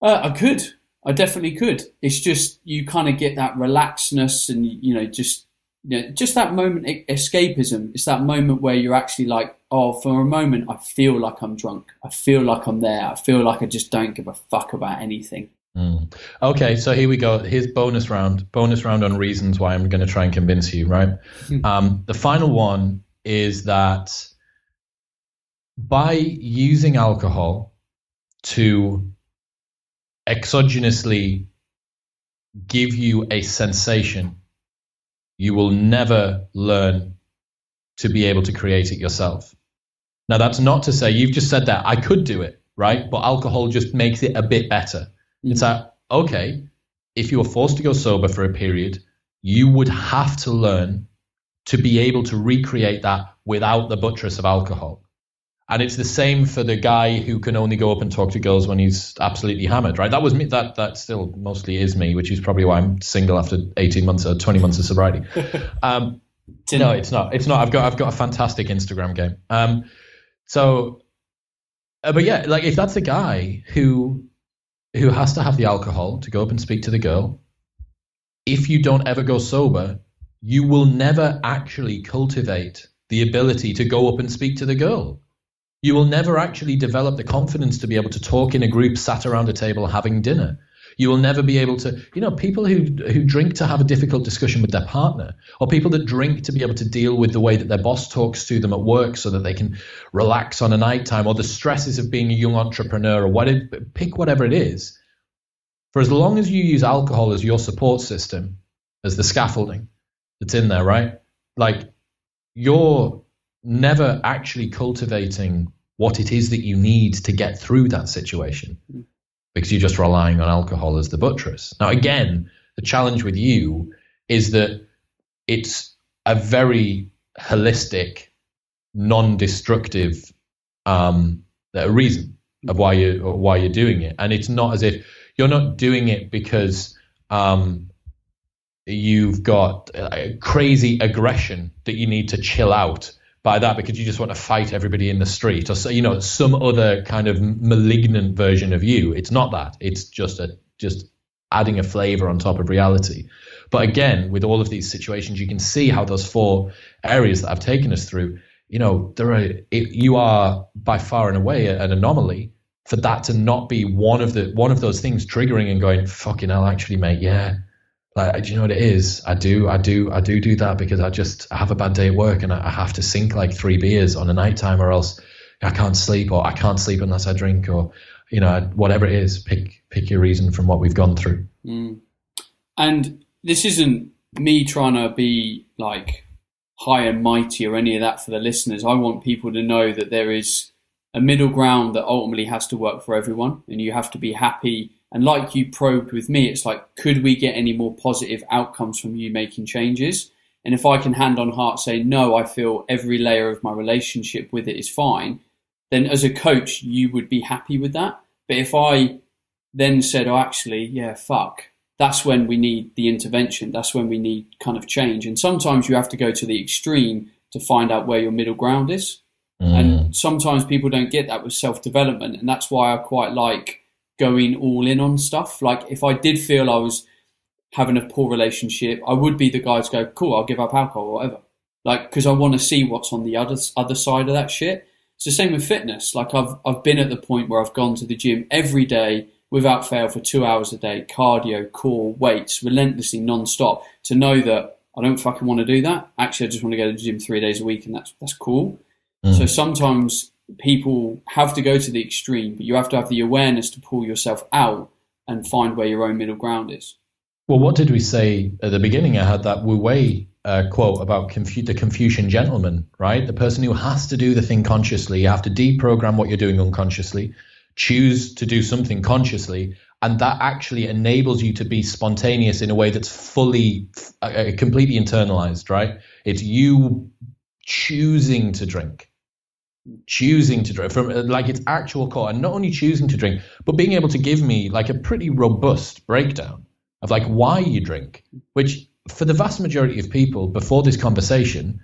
Uh, I could. I definitely could. It's just you kind of get that relaxedness and, you know, just you know, just that moment escapism. It's that moment where you're actually like, oh, for a moment, I feel like I'm drunk. I feel like I'm there. I feel like I just don't give a fuck about anything. Mm. Okay, so here we go. Here's bonus round. Bonus round on reasons why I'm going to try and convince you. Right. Hmm. um, the final one is that by using alcohol to exogenously give you a sensation you will never learn to be able to create it yourself. Now, that's not to say you've just said that I could do it, right? But alcohol just makes it a bit better. Mm-hmm. It's like, okay, if you were forced to go sober for a period, you would have to learn to be able to recreate that without the buttress of alcohol. And it's the same for the guy who can only go up and talk to girls when he's absolutely hammered, right? That was me. That that still mostly is me, which is probably why I'm single after 18 months or 20 months of sobriety. Um, no, it's not. It's not. I've got I've got a fantastic Instagram game. Um, so, uh, but yeah, like if that's a guy who who has to have the alcohol to go up and speak to the girl, if you don't ever go sober, you will never actually cultivate the ability to go up and speak to the girl you will never actually develop the confidence to be able to talk in a group sat around a table having dinner. You will never be able to, you know, people who who drink to have a difficult discussion with their partner, or people that drink to be able to deal with the way that their boss talks to them at work, so that they can relax on a night time, or the stresses of being a young entrepreneur, or whatever, pick whatever it is. for as long as you use alcohol as your support system, as the scaffolding that's in there, right? Like you're never actually cultivating what it is that you need to get through that situation mm. Because you're just relying on alcohol as the buttress. Now, again, the challenge with you is that it's a very holistic, non-destructive um, reason of why you why you're doing it, and it's not as if you're not doing it because um, you've got crazy aggression that you need to chill out by that because you just want to fight everybody in the street or you know some other kind of malignant version of you. It's not that. It's just a just adding a flavor on top of reality. But again with all of these situations you can see how those four areas that i've taken us through you know there are it, you are by far and away an anomaly for that to not be one of the one of those things triggering and going fucking hell actually mate yeah like, do you know what it is? I do, I do, I do do that because I just I have a bad day at work and I, I have to sink like three beers on a night time or else I can't sleep or I can't sleep unless I drink or you know whatever it is. Pick pick your reason from what we've gone through. Mm. And this isn't me trying to be like high and mighty or any of that for the listeners. I want people to know that there is a middle ground that ultimately has to work for everyone, and you have to be happy and like you probed with me, it's like, could we get any more positive outcomes from you making changes? And if I can hand on heart say, no, I feel every layer of my relationship with it is fine, then as a coach, you would be happy with that. But if I then said, oh, actually, yeah, fuck, that's when we need the intervention. That's when we need kind of change. And sometimes you have to go to the extreme to find out where your middle ground is. Mm. And sometimes people don't get that with self development. And that's why I quite like going all in on stuff. Like if I did feel I was having a poor relationship, I would be the guy to go, cool, I'll give up alcohol or whatever. Like, because I want to see what's on the other other side of that shit. It's the same with fitness. Like I've I've been at the point where I've gone to the gym every day without fail for two hours a day, cardio, core, weights, relentlessly non-stop, to know that I don't fucking want to do that. Actually, I just want to go to the gym three days a week, and that's that's cool. Mm. So sometimes people have to go to the extreme, but you have to have the awareness to pull yourself out and find where your own middle ground is. Well, what did we say at the beginning? I had that Wu Wei uh, quote about Confu- the Confucian gentleman, right? The person who has to do the thing consciously. You have to deprogram what you're doing unconsciously, choose to do something consciously, and that actually enables you to be spontaneous in a way that's fully, uh, uh completely internalized, right? It's you choosing to drink choosing to drink from uh, like its actual core and not only choosing to drink but being able to give me like a pretty robust breakdown of like why you drink which for the vast majority of people before this conversation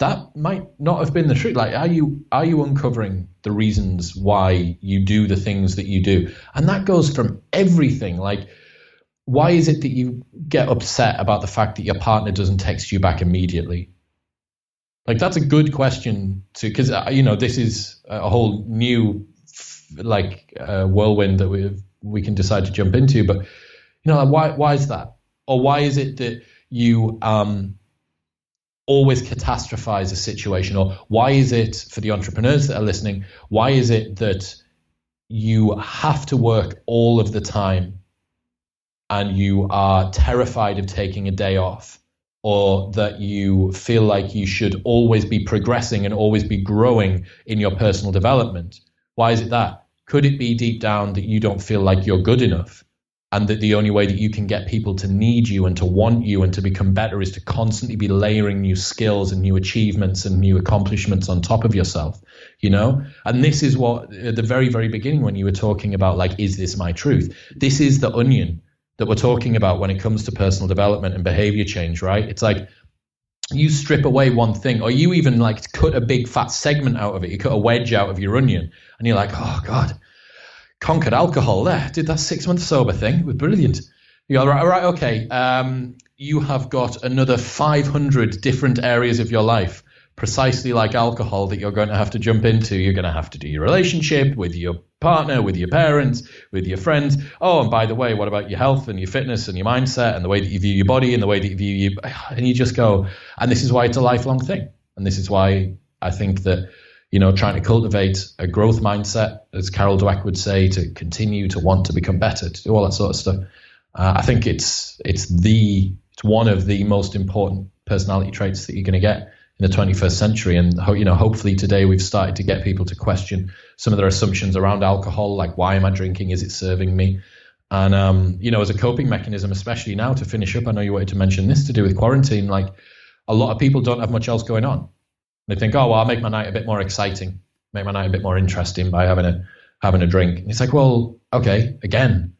that might not have been the truth. Like are you are you uncovering the reasons why you do the things that you do? And that goes from everything. Like why is it that you get upset about the fact that your partner doesn't text you back immediately like that's a good question to because uh, you know this is a whole new like uh, whirlwind that we we can decide to jump into. But you know, why why is that, or why is it that you um, always catastrophize a situation, or why is it for the entrepreneurs that are listening? Why is it that you have to work all of the time, and you are terrified of taking a day off? Or that you feel like you should always be progressing and always be growing in your personal development. Why is it that? Could it be deep down that you don't feel like you're good enough? And that the only way that you can get people to need you and to want you and to become better is to constantly be layering new skills and new achievements and new accomplishments on top of yourself, you know? And this is what, at the very, very beginning, when you were talking about, like, is this my truth? This is the onion that we're talking about when it comes to personal development and behavior change, right? It's like you strip away one thing, or you even like cut a big fat segment out of it. You cut a wedge out of your onion, and you're like, oh god, conquered alcohol there. Did that six month sober thing? It was brilliant. You're right, all right, okay. Um, you have got another 500 different areas of your life precisely like alcohol that you're going to have to jump into. You're going to have to do your relationship with your partner, with your parents, with your friends. Oh, and by the way, what about your health and your fitness and your mindset and the way that you view your body and the way that you view you? And you just go, and this is why it's a lifelong thing. And this is why I think that you know, trying to cultivate a growth mindset, as Carol Dweck would say, to continue to want to become better, to do all that sort of stuff. Uh, I think it's it's the it's one of the most important personality traits that you're going to get in the 21st century. And you know, hopefully today we've started to get people to question some of their assumptions around alcohol, like why am I drinking? Is it serving me? And um, you know, as a coping mechanism, especially now to finish up, I know you wanted to mention this to do with quarantine. Like a lot of people don't have much else going on. They think, oh well, I'll make my night a bit more exciting, make my night a bit more interesting by having a having a drink. And it's like, well, okay, again,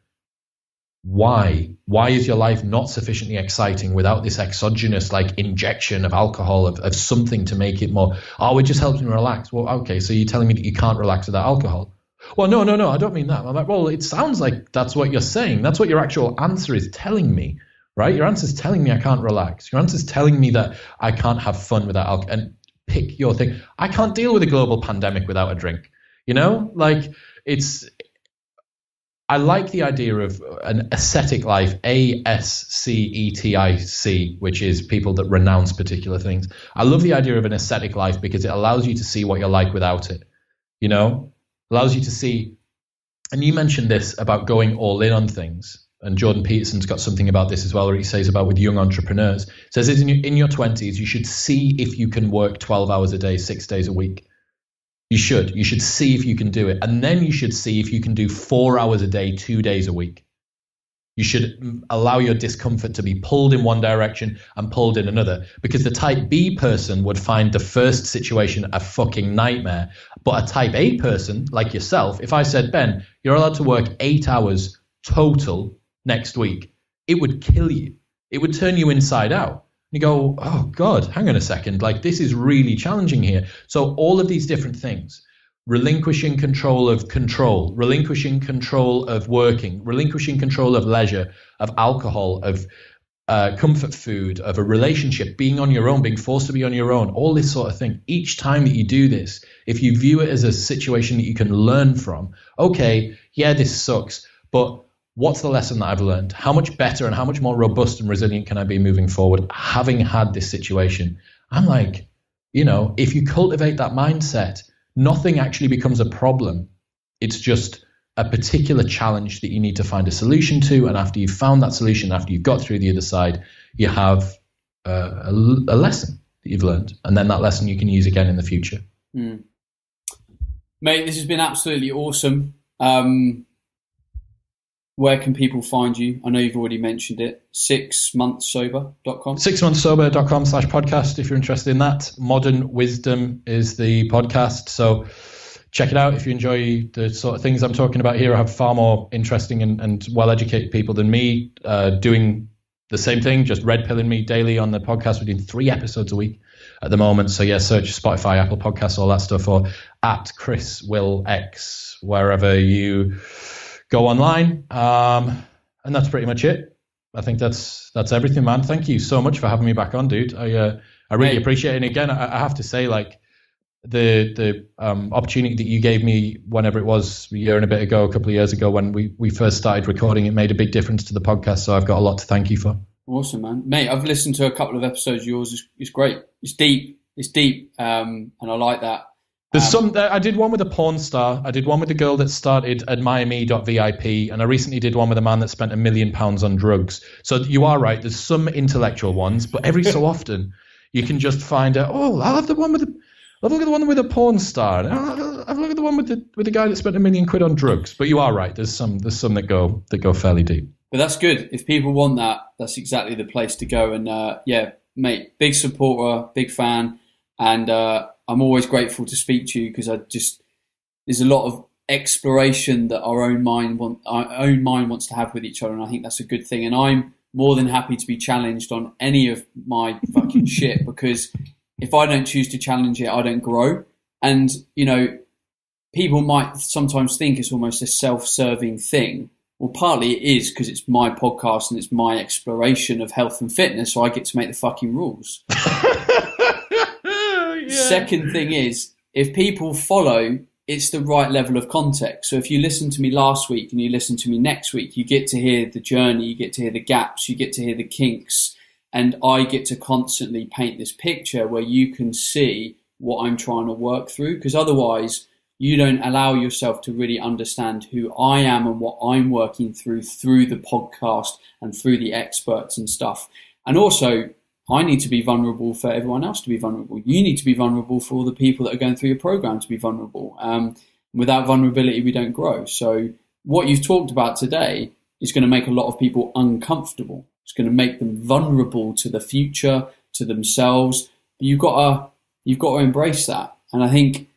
why? Why is your life not sufficiently exciting without this exogenous like injection of alcohol of, of something to make it more? Oh, it just helps me relax. Well, okay, so you're telling me that you can't relax without alcohol? Well, no, no, no, I don't mean that. I'm like, well, it sounds like that's what you're saying. That's what your actual answer is telling me, right? Your answer is telling me I can't relax. Your answer is telling me that I can't have fun without alcohol. And pick your thing. I can't deal with a global pandemic without a drink. You know, like it's. I like the idea of an ascetic life, A S C E T I C, which is people that renounce particular things. I love the idea of an ascetic life because it allows you to see what you're like without it. You know, allows you to see. And you mentioned this about going all in on things and Jordan Peterson's got something about this as well, where he says about with young entrepreneurs. says in your, in your 20s, you should see if you can work 12 hours a day, six days a week. You should. You should see if you can do it. And then you should see if you can do four hours a day, two days a week. You should allow your discomfort to be pulled in one direction and pulled in another. Because the type B person would find the first situation a fucking nightmare. But a type A person, like yourself, if I said, Ben, you're allowed to work eight hours total next week, it would kill you. It would turn you inside out. You go, oh God, hang on a second. Like this is really challenging here. So all of these different things, relinquishing control of control, relinquishing control of working, relinquishing control of leisure, of alcohol, of uh, comfort food, of a relationship, being on your own, being forced to be on your own, all this sort of thing. Each time that you do this, if you view it as a situation that you can learn from, okay, yeah, this sucks, but what's the lesson that I've learned? How much better and how much more robust and resilient can I be moving forward having had this situation? I'm like, you know, if you cultivate that mindset, nothing actually becomes a problem. It's just a particular challenge that you need to find a solution to. And after you've found that solution, after you've got through the other side, you have uh, a, a, lesson that you've learned. And then that lesson you can use again in the future. Mm. Mate, this has been absolutely awesome. Um, where can people find you? I know you've already mentioned it. Sixmonthsober.com. Sixmonthsober.com slash podcast if you're interested in that. Modern Wisdom is the podcast. So check it out if you enjoy the sort of things I'm talking about here. I have far more interesting and, and well educated people than me uh, doing the same thing, just red pilling me daily on the podcast. We're doing three episodes a week at the moment. So yeah, search Spotify, Apple Podcasts, all that stuff, or at Chris Will X, wherever you go online. Um, and that's pretty much it. I think that's that's everything, man. Thank you so much for having me back on, dude. I uh, I really hey. appreciate it. And again, I, I, have to say, like the the um, opportunity that you gave me whenever it was a year and a bit ago, a couple of years ago, when we we first started recording, it made a big difference to the podcast. So I've got a lot to thank you for. Awesome, man, mate. I've listened to a couple of episodes of yours. It's, it's great. It's deep. It's deep, um, and I like that. There's um, some. I did one with a porn star. I did one with the girl that started AdmireMe.vip, and I recently did one with a man that spent a million pounds on drugs. So you are right. There's some intellectual ones, but every so often you can just find out. Oh, I love the one with the. I'll look at the one with a porn star. I'll look at the one with the with the guy that spent a million quid on drugs. But you are right. There's some. There's some that go that go fairly deep. But that's good. If people want that, that's exactly the place to go. And uh, yeah, mate, big supporter, big fan, and. Uh, I'm always grateful to speak to you because I just there's a lot of exploration that our own mind want our own mind wants to have with each other, and I think that's a good thing. And I'm more than happy to be challenged on any of my fucking shit because if I don't choose to challenge it, I don't grow. And you know, people might sometimes think it's almost a self-serving thing. Well, partly it is because it's my podcast and it's my exploration of health and fitness, so I get to make the fucking rules. Second thing is, if people follow, it's the right level of context. So if you listen to me last week and you listen to me next week, you get to hear the journey, you get to hear the gaps, you get to hear the kinks, and I get to constantly paint this picture where you can see what I'm trying to work through because otherwise you don't allow yourself to really understand who I am and what I'm working through through the podcast and through the experts and stuff. And also, I need to be vulnerable for everyone else to be vulnerable. You need to be vulnerable for all the people that are going through your program to be vulnerable. Um, without vulnerability, we don't grow. So, what you've talked about today is going to make a lot of people uncomfortable. It's going to make them vulnerable to the future, to themselves. You've got to you've got to embrace that. And I think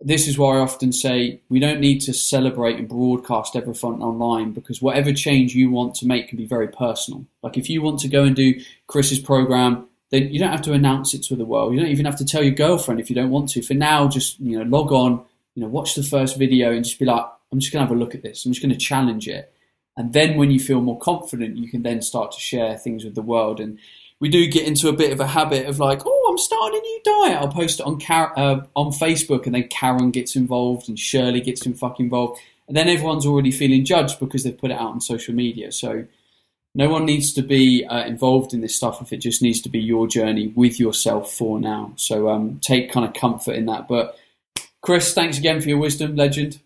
this is why I often say we don't need to celebrate and broadcast everything online because whatever change you want to make can be very personal. Like if you want to go and do Chris's program, then you don't have to announce it to the world. You don't even have to tell your girlfriend if you don't want to. For now, just you know, log on, you know, watch the first video and just be like, I'm just gonna have a look at this. I'm just gonna challenge it. And then when you feel more confident, you can then start to share things with the world. And we do get into a bit of a habit of like, oh, I'm starting a new diet. I'll post it on Car- uh, on Facebook, and then Karen gets involved and Shirley gets in fucking involved, and then everyone's already feeling judged because they've put it out on social media. So no one needs to be uh, involved in this stuff if it just needs to be your journey with yourself for now. So um, take kind of comfort in that. But Chris, thanks again for your wisdom, legend.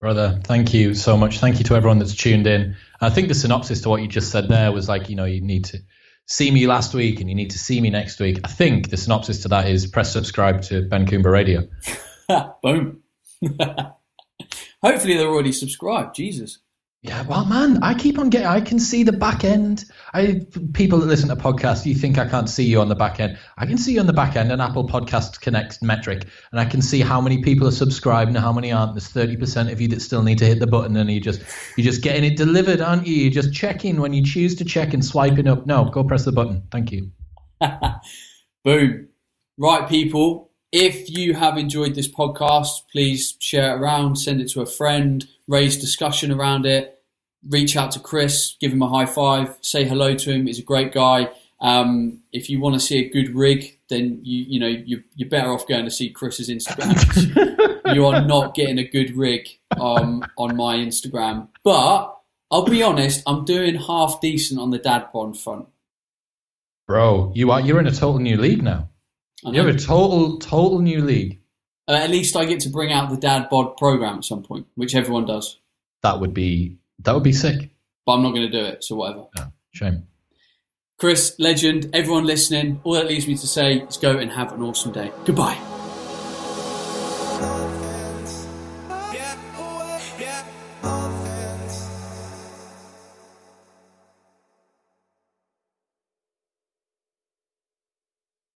Brother, thank you so much. Thank you to everyone that's tuned in. I think the synopsis to what you just said there was like, you know, you need to see me last week and you need to see me next week. I think the synopsis to that is press subscribe to Ben Coomber Radio. Boom. Hopefully they're already subscribed. Jesus. Yeah, well, man, I keep on getting. I can see the back end. I people that listen to podcasts, you think I can't see you on the back end? I can see you on the back end, an Apple Podcast Connect metric, and I can see how many people are subscribed and how many aren't. There's thirty percent of you that still need to hit the button, and you just you're just getting it delivered, aren't you? You're just checking when you choose to check and swiping up. No, go press the button. Thank you. Boom. Right, people. If you have enjoyed this podcast, please share it around, send it to a friend, raise discussion around it reach out to Chris, give him a high five, say hello to him. He's a great guy. Um, if you want to see a good rig, then you you know you, you're better off going to see Chris's Instagram. you are not getting a good rig um, on my Instagram. But I'll be honest, I'm doing half decent on the dad bond front. Bro, you are you're in a total new league now. You're a total total new league. Uh, at least I get to bring out the dad bod program at some point, which everyone does. That would be that would be sick. But I'm not going to do it, so whatever. Yeah, shame. Chris, legend, everyone listening, all that leaves me to say is go and have an awesome day. Goodbye.